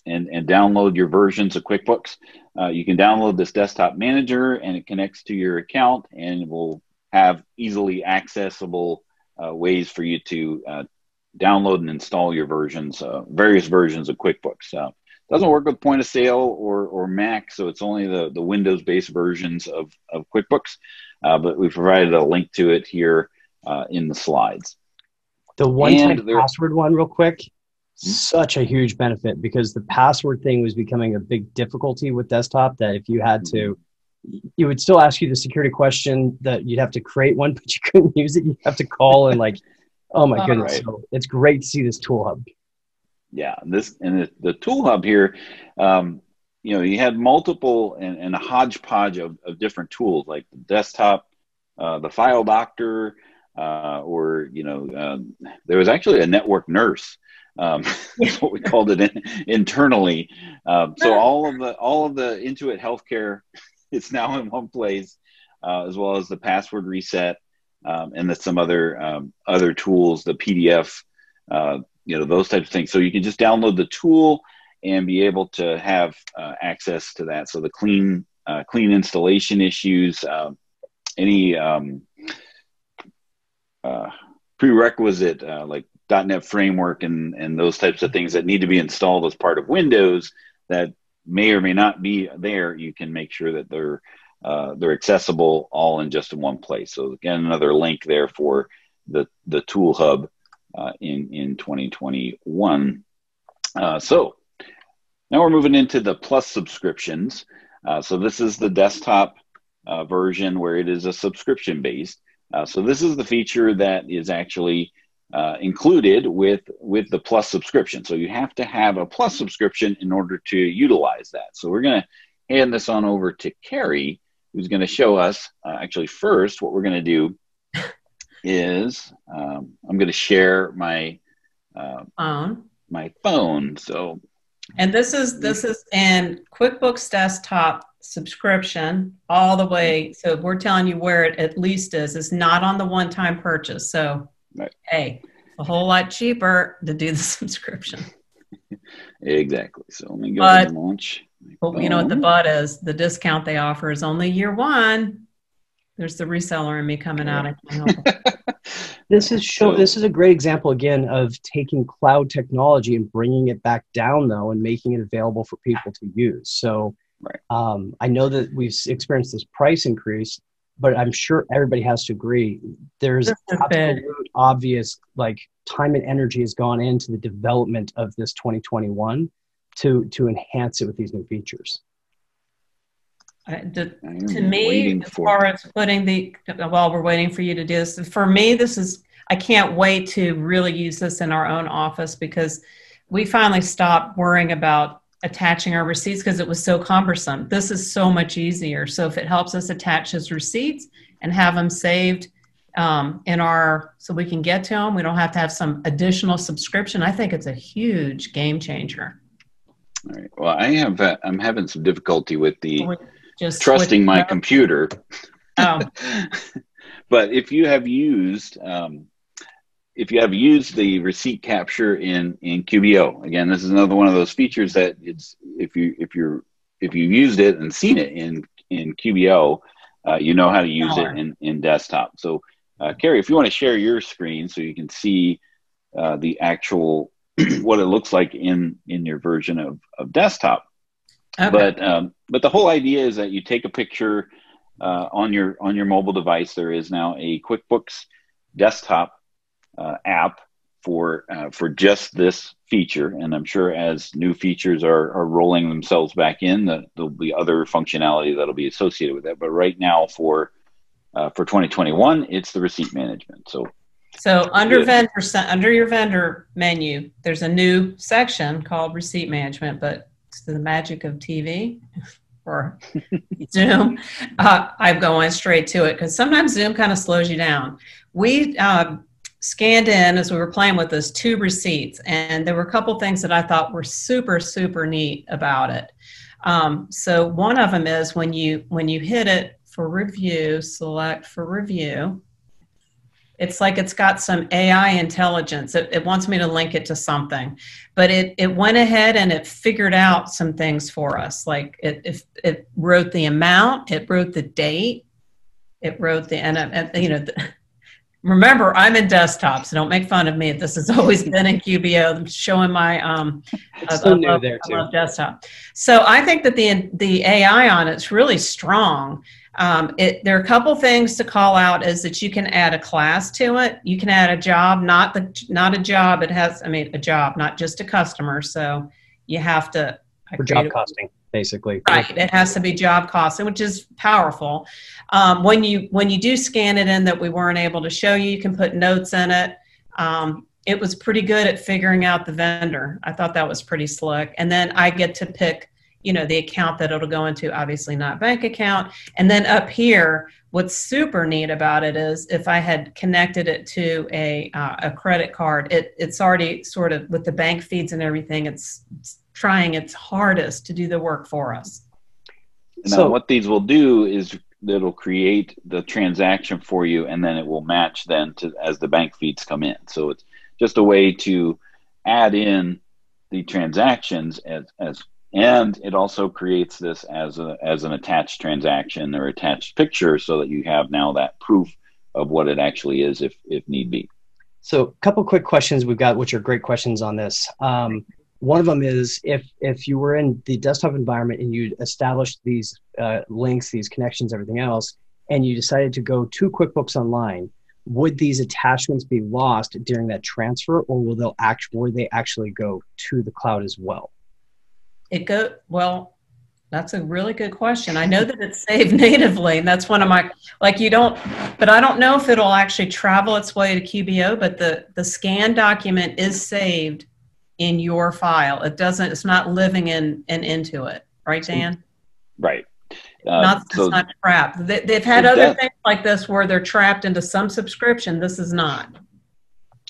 and, and download your versions of QuickBooks, uh, you can download this desktop manager and it connects to your account and will have easily accessible uh, ways for you to download and install your versions, various versions of QuickBooks doesn't work with point of sale or, or Mac, so it's only the, the Windows based versions of, of QuickBooks. Uh, but we provided a link to it here uh, in the slides. The one time password one, real quick, mm-hmm. such a huge benefit because the password thing was becoming a big difficulty with desktop. That if you had to, you would still ask you the security question that you'd have to create one, but you couldn't use it. You have to call and like, oh my goodness. Right. So it's great to see this tool hub yeah this and the, the tool hub here um, you know you had multiple and, and a hodgepodge of, of different tools like the desktop uh, the file doctor uh, or you know um, there was actually a network nurse um, that's what we called it in, internally. Um, so all of the all of the intuit healthcare it's now in one place uh, as well as the password reset um, and then some other um, other tools the pdf uh, you know those types of things. So you can just download the tool and be able to have uh, access to that. So the clean uh, clean installation issues uh, any um, uh, prerequisite uh, like .NET framework and and those types of things that need to be installed as part of Windows that may or may not be there you can make sure that they're uh, they're accessible all in just one place. So again another link there for the the tool hub uh, in in 2021. Uh, so now we're moving into the plus subscriptions. Uh, so this is the desktop uh, version where it is a subscription based. Uh, so this is the feature that is actually included with with the plus subscription. So you have to have a plus subscription in order to utilize that. So we're going to hand this on over to Carrie, who's going to show us actually first what we're going to do is um, I'm going to share my uh, phone. My phone. So, and this is this is in QuickBooks Desktop subscription all the way. So we're telling you where it at least is. It's not on the one-time purchase. So, right. hey, a whole lot cheaper to do the subscription. exactly. So let me go but, and launch. Well, you know what the but is? The discount they offer is only year one. There's the reseller in me coming out. I can't help. This is show. This is a great example again of taking cloud technology and bringing it back down, though, and making it available for people to use. So, Right. um, I know that we've experienced this price increase, but I'm sure everybody has to agree. There's This absolute obvious like time and energy has gone into the development of this 2021 to to enhance it with these new features. I- the- to me, as far as putting the, while we're waiting for you to do this, for me, this is, I can't wait to really use this in our own office because we finally stopped worrying about attaching our receipts because it was so cumbersome. This is so much easier. So if it helps us attach his receipts and have them saved um, in our, so we can get to them, we don't have to have some additional subscription. I think it's a huge game changer. All right. Well, I have. Uh, I'm having some difficulty with the Just trusting my switch- computer. Oh, but if you have used um, if you have used the receipt capture in in QBO, again, this is another one of those features that it's if you if you're if you've used it and seen it in in QBO, uh, you know how to use it in in desktop. So, uh, Carrie, if you want to share your screen so you can see uh, the actual what it looks like in in your version of of desktop. Okay. But um, but the whole idea is that you take a picture uh, on your on your mobile device. There is now a QuickBooks desktop uh, app for uh, for just this feature, and I'm sure as new features are are rolling themselves back in, that there'll be other functionality that'll be associated with that. But right now for uh, for 2021, it's the receipt management. So So under vendor, under your vendor menu, there's a new section called receipt management, but it's the magic of TV or Zoom. Uh, I'm going straight to it because sometimes Zoom kind of slows you down. We um, scanned in as we were playing with this two receipts, and there were a couple things that I thought were super, super neat about it. Um, so one of them is when you when you hit it for review, select for review it's like it's got some AI intelligence. It, it wants me to link it to something, but it, it went ahead and it figured out some things for us. Like it, it, it wrote the amount, it wrote the date, it wrote the, and, and you know, the, remember I'm in desktop, so don't make fun of me. This has always been in QBO. I'm showing my, um, I- still I new love- there I too. love desktop. So I think that the the AI on it's really strong. Um, it, there are a couple things to call out is that you can add a class to it. You can add a job, not the not a job. It has, I mean, a job, not just a customer. So you have to I for job costing, basically. Right, it has to be job costing, which is powerful. Um, when you when you do scan it in that we weren't able to show you, you can put notes in it. Um, it was pretty good at figuring out the vendor. I thought that was pretty slick. And then I get to pick, you know, the account that it'll go into. Obviously, not bank account. And then up here, what's super neat about it is if I had connected it to a uh, a credit card, it it's already sort of with the bank feeds and everything. It's, it's trying its hardest to do the work for us. Now, So- what these will do is it'll create the transaction for you, and then it will match then to as the bank feeds come in. So it's just a way to add in the transactions as, as and it also creates this as a as an attached transaction or attached picture, so that you have now that proof of what it actually is, if if need be. So, a couple quick questions we've got, which are great questions on this. Um, one of them is if if you were in the desktop environment and you established these uh, links, these connections, everything else, and you decided to go to QuickBooks Online, would these attachments be lost during that transfer, or will they act? Will they actually go to the cloud as well? It go well. That's a really good question. I know that it's saved natively, and that's one of my like you don't, but I don't know if it'll actually travel its way to QBO. But the the scan document is saved in your file. It doesn't. It's not living in and into it, right, Dan? Right. Uh, not it's not trapped. They, they've had other that- things like this where they're trapped into some subscription. This is not.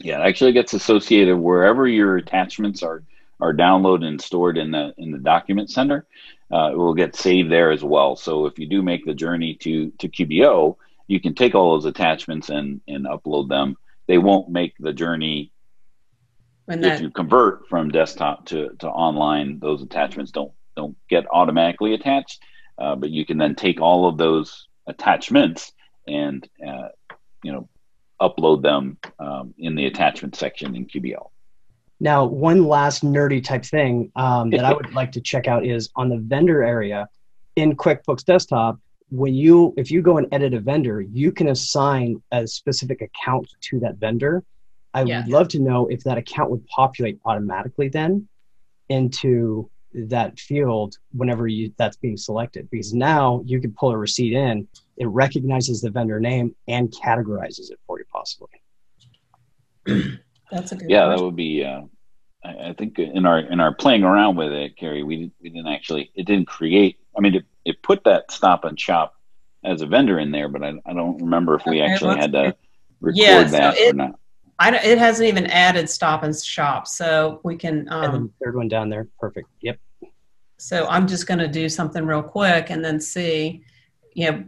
Yeah, it actually gets associated wherever your attachments are are downloaded and stored in the in the document center. Uh, it will get saved there as well. So if you do make the journey to to QBO, you can take all those attachments and and upload them. They won't make the journey When if you convert from desktop to to online. Those attachments don't don't get automatically attached, uh, but you can then take all of those attachments and uh, you know upload them um, in the attachment section in QBO. Now, one last nerdy type thing um, that I would like to check out is on the vendor area in QuickBooks Desktop. When you, if you go and edit a vendor, you can assign a specific account to that vendor. I Yes. would love to know if that account would populate automatically then into that field whenever you that's being selected. Because now you can pull a receipt in, it recognizes the vendor name and categorizes it for you possibly. That's a good Yeah, that would be. Uh, I, I think in our in our playing around with it, Carrie, we we didn't actually it didn't create. I mean, it, it put that Stop and Shop as a vendor in there, but I, I don't remember if we Okay, actually had to record Yeah, so that or it- not. I don't, it hasn't even added stop and shop, so we can. and Um, third one down there, perfect. Yep. so I'm just going to do something real quick and then see. You know,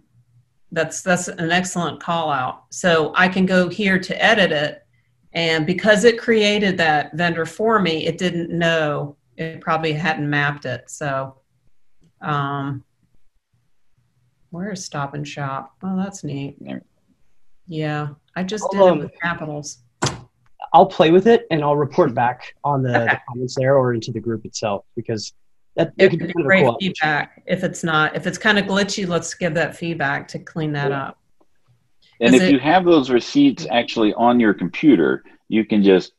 that's that's an excellent call out. So I can go here to edit it, and because it created that vendor for me, it didn't know it probably hadn't mapped it. So, um, where is Stop and Shop? Oh, that's neat. Yeah, I just I'll, did it um, with capitals. I'll play with it and I'll report back on the, the comments there or into the group itself because that, It could be be kind of a great cool feedback. If it's not, if it's kind of glitchy, let's give that feedback to clean that Yeah. up. And if it- you have those receipts actually on your computer, you can just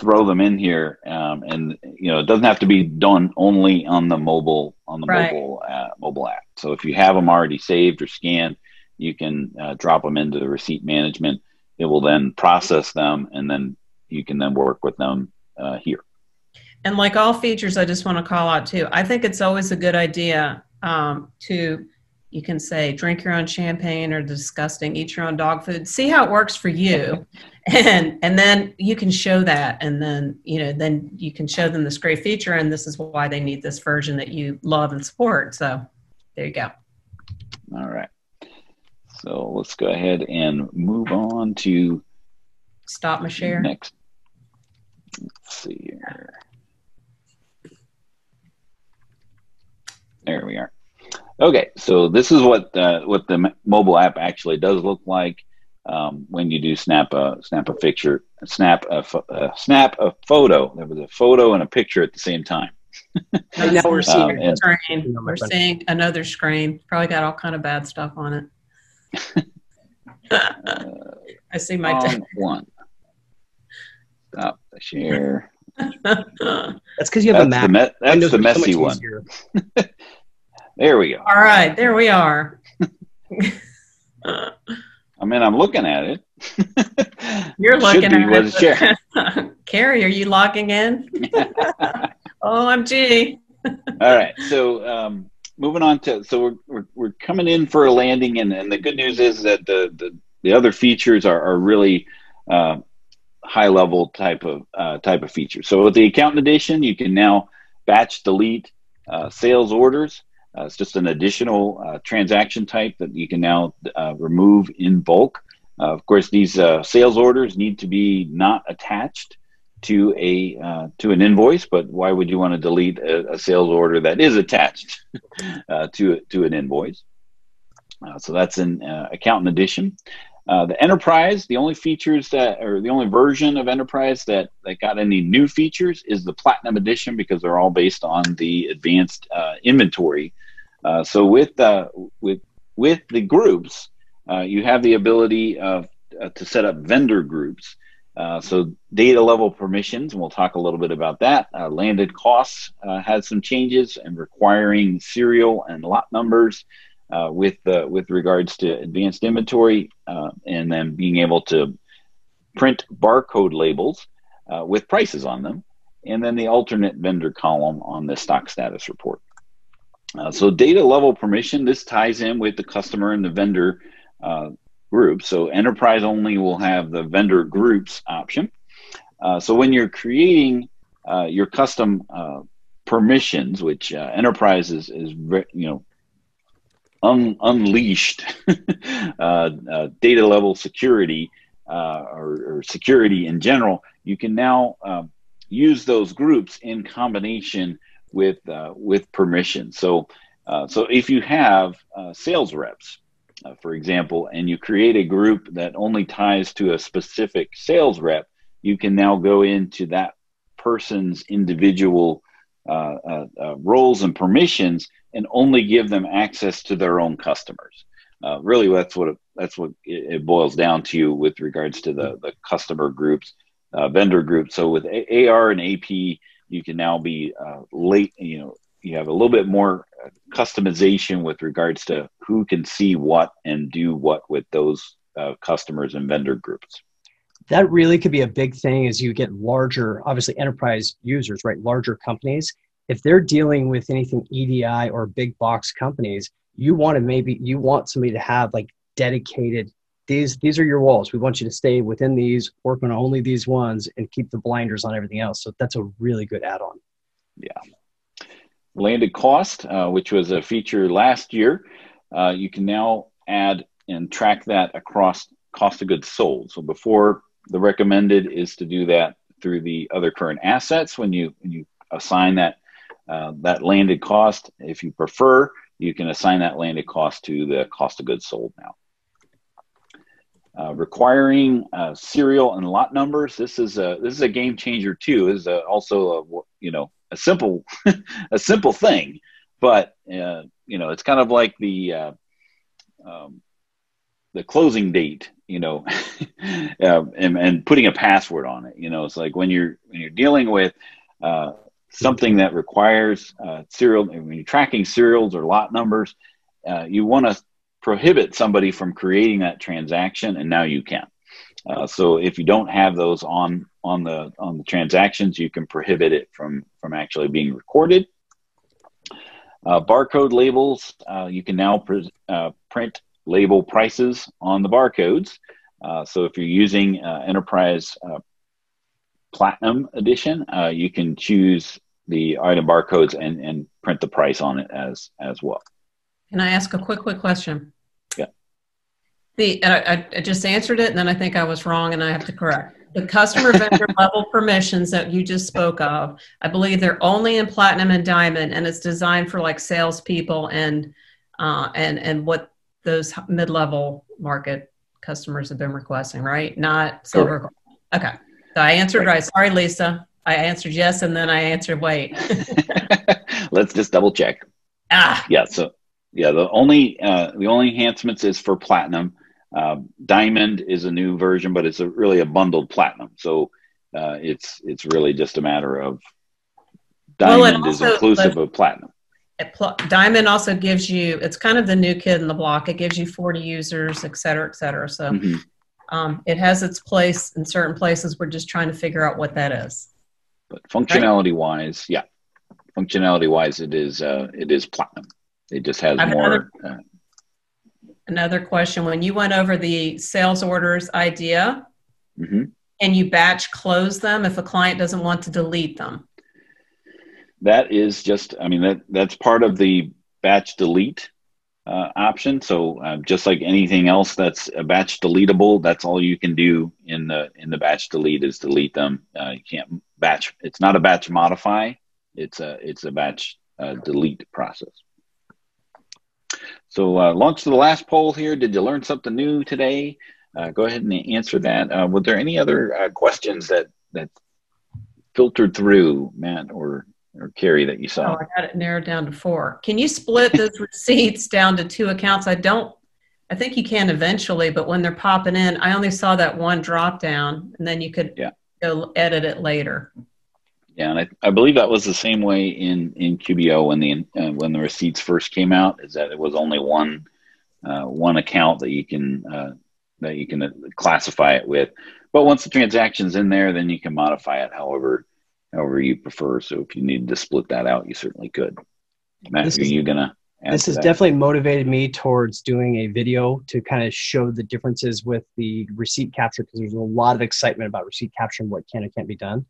throw them in here, um, and you know it doesn't have to be done only on the mobile on the Right. mobile uh, mobile app. So if you have them already saved or scanned, you can uh, drop them into the receipt management. It will then process them, and then you can then work with them uh, here. And like all features, I just want to call out too. I think it's always a good idea um, to, you can say, drink your own champagne or disgusting, eat your own dog food. See how it works for you, and and then you can show that, and then you know, then you can show them this great feature, and this is why they need this version that you love and support. So there you go. All right. So let's go ahead and move on to Stop my share. Next. Let's see here. There we are. Okay, so this is what uh, what the mobile app actually does look like um, when you do snap a snap a picture, snap a pho- uh, snap a photo. There was a photo and a picture at the same time. Right now we're Um, seeing and- screen. You know, my We're seeing another screen. Probably got all kind of bad stuff on it. I see my. On one. Stop the share. that's because you have a That's the me- that's Windows the are so messy one. There we go. all right, there we are. I mean, I'm looking at it. You're Should looking be at what it's sharing. it. Carrie, are you logging in? OMG. All right. So um, moving on to so we're, we're we're coming in for a landing, and, and the good news is that the the, the other features are, are really uh, high level type of uh, type of features. So with the accountant edition, you can now batch delete uh, sales orders. Uh, it's just an additional uh, transaction type that you can now uh, remove in bulk. Uh, of course, these uh, sales orders need to be not attached to a uh, to an invoice, but why would you want to delete a, a sales order that is attached to to an invoice? So that's an uh, accountant edition. Uh, the enterprise, the only features that, or the only version of enterprise that that got any new features is the platinum edition because they're all based on the advanced uh, inventory. Uh, so with uh, with with the groups, uh, you have the ability of to set up vendor groups. So data level permissions, and we'll talk a little bit about that. Landed costs had some changes and requiring serial and lot numbers uh, with uh, with regards to advanced inventory, uh, and then being able to print barcode labels uh, with prices on them, and then the alternate vendor column on the stock status report. Uh, so data level permission, this ties in with the customer and the vendor uh, group. So enterprise only will have the vendor groups option. So when you're creating your custom permissions, which enterprise is, is you know un- unleashed uh, uh, data level security uh, or, or security in general, you can now um, use those groups in combination with uh, with permission. So uh, so if you have sales reps for example, and you create a group that only ties to a specific sales rep, you can now go into that person's individual uh, uh, uh, roles and permissions and only give them access to their own customers. Uh, really, that's what it, that's what it, boils down to with regards to the the customer groups, uh, vendor groups. So with AR and AP, you can now be uh, late. You know, you have a little bit more customization with regards to who can see what and do what with those customers and vendor groups that really could be a big thing as you get larger, obviously enterprise users, right? Larger companies. If they're dealing with anything EDI or big box companies, you want to maybe you want somebody to have like dedicated these these are your walls. We want you to stay within these, work on only these ones, and keep the blinders on everything else. So that's a really good add-on. Yeah. Landed cost, uh, which was a feature last year, uh, you can now add and track that across cost of goods sold. So before the recommended is to do that through the other current assets when you when you assign that uh, that landed cost. If you prefer, you can assign that landed cost to the cost of goods sold now. Uh, requiring uh, serial and lot numbers. This is a this is a game changer too. This is a, also a you know a simple a simple thing, but uh, you know it's kind of like the uh, um, the closing date you know, uh, and, and, putting a password on it. You know, it's like when you're when you're dealing with something that requires uh, serial, when you're tracking serials or lot numbers, uh, you want to prohibit somebody from creating that transaction, and now you can. Uh, so if you don't have those on on the on the transactions, you can prohibit it from from actually being recorded. Uh, barcode labels, you can now pr- print label prices on the barcodes. Uh, so if you're using uh, Enterprise uh, Platinum Edition, uh, you can choose the item barcodes and, and print the price on it as as well. Can I ask a quick, quick question? Yeah. The I, I just answered it, and then I think I was wrong, and I have to correct. The customer vendor level permissions that you just spoke of, I believe they're only in Platinum and Diamond, and it's designed for like salespeople and uh, and and what those mid-level market customers have been requesting, right? Not silver. Okay. So I answered right. right. Sorry, Lisa. I answered yes, and then I answered wait. Let's just double check. Ah. Yeah. So yeah, the only uh, the only enhancements is for platinum. Uh, Diamond is a new version, but it's a, really a bundled platinum. So uh, it's it's really just a matter of Diamond well, is inclusive of platinum. Diamond also gives you, it's kind of the new kid in the block. It gives you 40 users, et cetera, et cetera. So mm-hmm. um, it has its place in certain places. We're just trying to figure out what that is. But functionality wise, yeah, functionality wise, it is uh, it is platinum. It just has more. Another, uh, another, question: When you went over the sales orders idea, mm-hmm. and you batch close them, if a client doesn't want to delete them, that is just, I mean, that that's part of the batch delete uh, option. So uh, just like anything else that's a batch deletable, that's all you can do in the in the batch delete is delete them. Uh, you can't batch. It's not a batch modify. It's a it's a batch uh, delete process. So uh, launch to the last poll here. Did you learn something new today? Uh, go ahead and answer that. were there any other questions that that filtered through, Matt or or Carrie that you saw? Oh, I got it narrowed down to four. Can you split those receipts down to two accounts? I don't. I think you can eventually, but when they're popping in, I only saw that one drop down, and then you could yeah. go edit it later. Yeah, and I, I believe that was the same way in in QBO when the uh, when the receipts first came out. Is that it was only one uh, one account that you can uh, that you can classify it with. But once the transaction's in there, then you can modify it however however you prefer. So if you needed to split that out, you certainly could. Matt, this are is, you gonna? This has definitely motivated me towards doing a video to kind of show the differences with the receipt capture because there's a lot of excitement about receipt capture and what can and can't be done.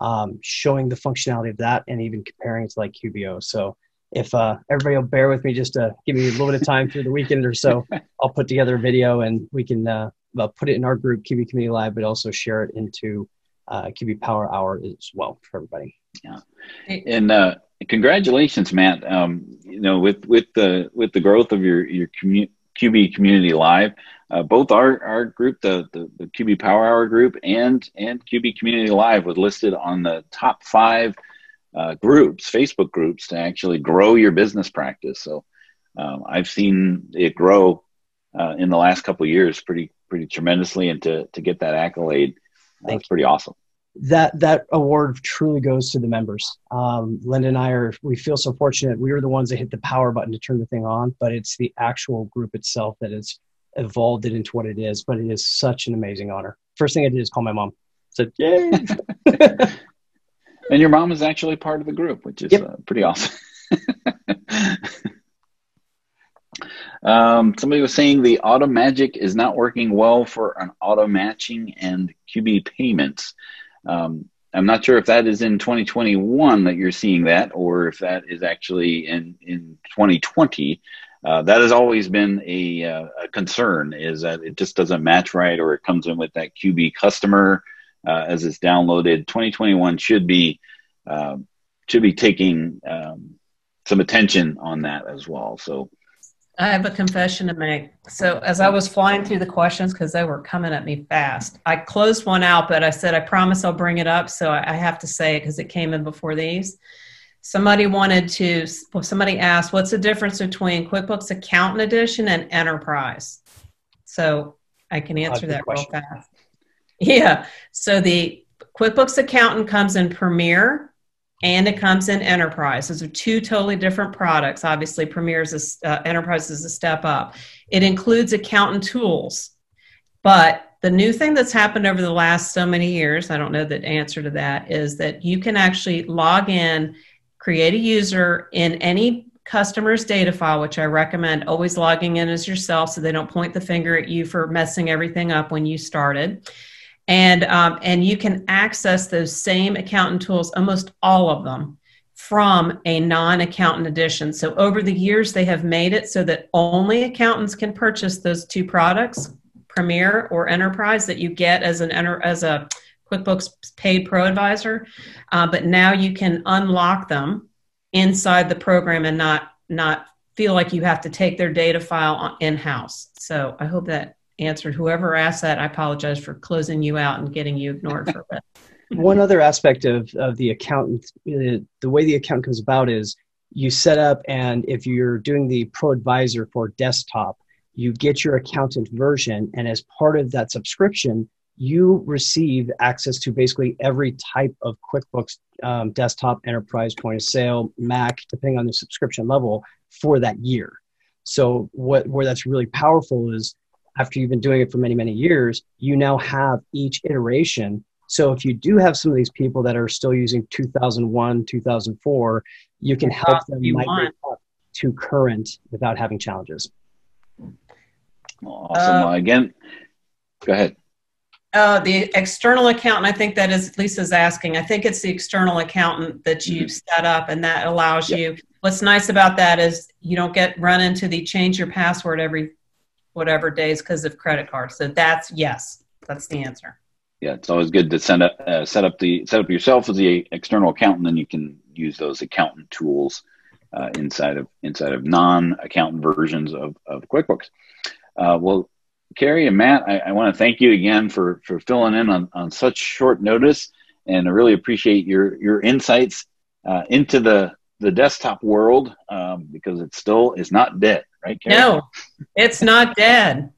Um, showing the functionality of that and even comparing it to like QBO. So if uh, everybody will bear with me just to give me a little bit of time through the weekend or so, I'll put together a video and we can uh, put it in our group, QB Community Live, but also share it into uh, QB Power Hour as well for everybody. Yeah, and uh, congratulations, Matt. Um, you know, with with the with the growth of your your commu- QB Community Live. Uh, both our, our group, the, the, the QB Power Hour group, and and QB Community Live was listed on the top five uh, groups, Facebook groups, to actually grow your business practice. So um, I've seen it grow uh, in the last couple years pretty pretty tremendously, and to to get that accolade, that's pretty awesome that that award truly goes to the members. Um, Linda and I are we feel so fortunate. We were the ones that hit the power button to turn the thing on, but it's the actual group itself that has evolved it into what it is. But it is such an amazing honor. First thing I did is call my mom. Said, "Yay!" and your mom is actually part of the group, which is yep. uh, pretty awesome. Um, somebody was saying the auto magic is not working well for an auto matching and QB payments. Um, I'm not sure if that is in 2021 that you're seeing that, or if that is actually in in 2020. Uh, that has always been a, uh, a, concern is that it just doesn't match right, or it comes in with that QB customer uh, as it's downloaded. 2021 should be um, should be taking um, some attention on that as well. So I have a confession to make. So, as I was flying through the questions, because they were coming at me fast, I closed one out, but I said, I promise I'll bring it up. So, I have to say it because it came in before these. Somebody wanted to, somebody asked, what's the difference between QuickBooks Accountant Edition and Enterprise? So, I can answer that question. real fast. Yeah. So, the QuickBooks Accountant comes in Premier and it comes in enterprise. Those are two totally different products. Obviously, Premier is uh, enterprise is a step up. It includes accountant tools, but the new thing that's happened over the last so many years, I don't know the answer to that, is that you can actually log in, create a user in any customer's data file, which I recommend always logging in as yourself so they don't point the finger at you for messing everything up when you started and um, and you can access those same accountant tools almost all of them from a non-accountant edition. So over the years they have made it so that only accountants can purchase those two products premier or enterprise that you get as an as a quickbooks paid pro advisor. Uh, but now you can unlock them inside the program and not not feel like you have to take their data file in-house. So i hope that answered. Whoever asked that, I apologize for closing you out and getting you ignored for a bit. One other aspect of, of the accountant, uh, the way the account comes about is you set up, and if you're doing the Pro Advisor for desktop, you get your accountant version, and as part of that subscription, you receive access to basically every type of QuickBooks um, desktop, enterprise, point of sale, Mac, depending on the subscription level for that year. So what where that's really powerful is after you've been doing it for many, many years, you now have each iteration. So if you do have some of these people that are still using 2001, 2004, you can help them migrate up to current without having challenges. Awesome. Um, Again, go ahead. Uh, the external accountant, I think that is Lisa's asking. I think it's the external accountant that you mm-hmm. set up, and that allows yep. you. What's nice about that is you don't get run into the change your password every whatever days because of credit cards. So that's yes, that's the answer. Yeah, it's always good to send up, uh, set up the set up yourself as the external accountant, and then you can use those accountant tools uh, inside of inside of non-accountant versions of, of QuickBooks. Uh, well, Carrie and Matt, I, I want to thank you again for for filling in on, on such short notice, and I really appreciate your your insights uh, into the the desktop world um, because it still is not dead, right? Carrie? No, it's not dead.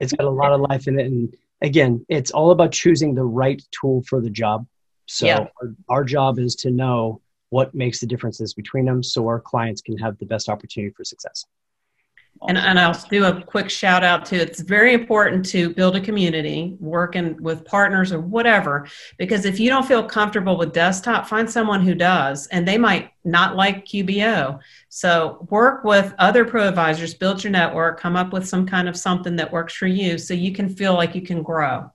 it's got a lot of life in it, and again, it's all about choosing the right tool for the job. So yeah. our, our job is to know what makes the differences between them, so our clients can have the best opportunity for success. And, and I'll do a quick shout out to it's very important to build a community, working with partners or whatever, because if you don't feel comfortable with desktop, find someone who does, and they might not like QBO. So work with other pro advisors, build your network, come up with some kind of something that works for you so you can feel like you can grow.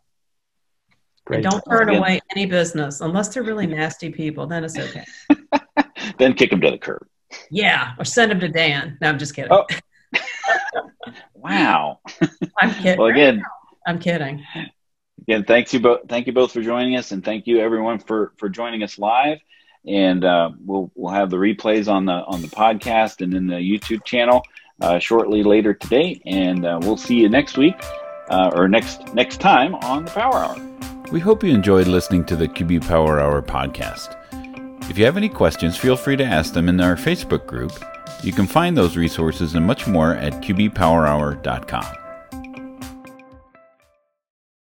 Great. And don't turn away any business unless they're really nasty people, then it's okay. then kick them to the curb. Yeah, or send them to Dan. No, I'm just kidding. Oh wow. I'm kidding. well, again, I'm kidding. Again, thanks you both. Thank you both for joining us, and thank you everyone for for joining us live. And uh, we'll we'll have the replays on the on the podcast and in the YouTube channel uh, shortly later today. And uh, we'll see you next week uh, or next next time on the Power Hour. We hope you enjoyed listening to the QB Power Hour podcast. If you have any questions, feel free to ask them in our Facebook group you can find those resources and much more at qbpowerhour.com.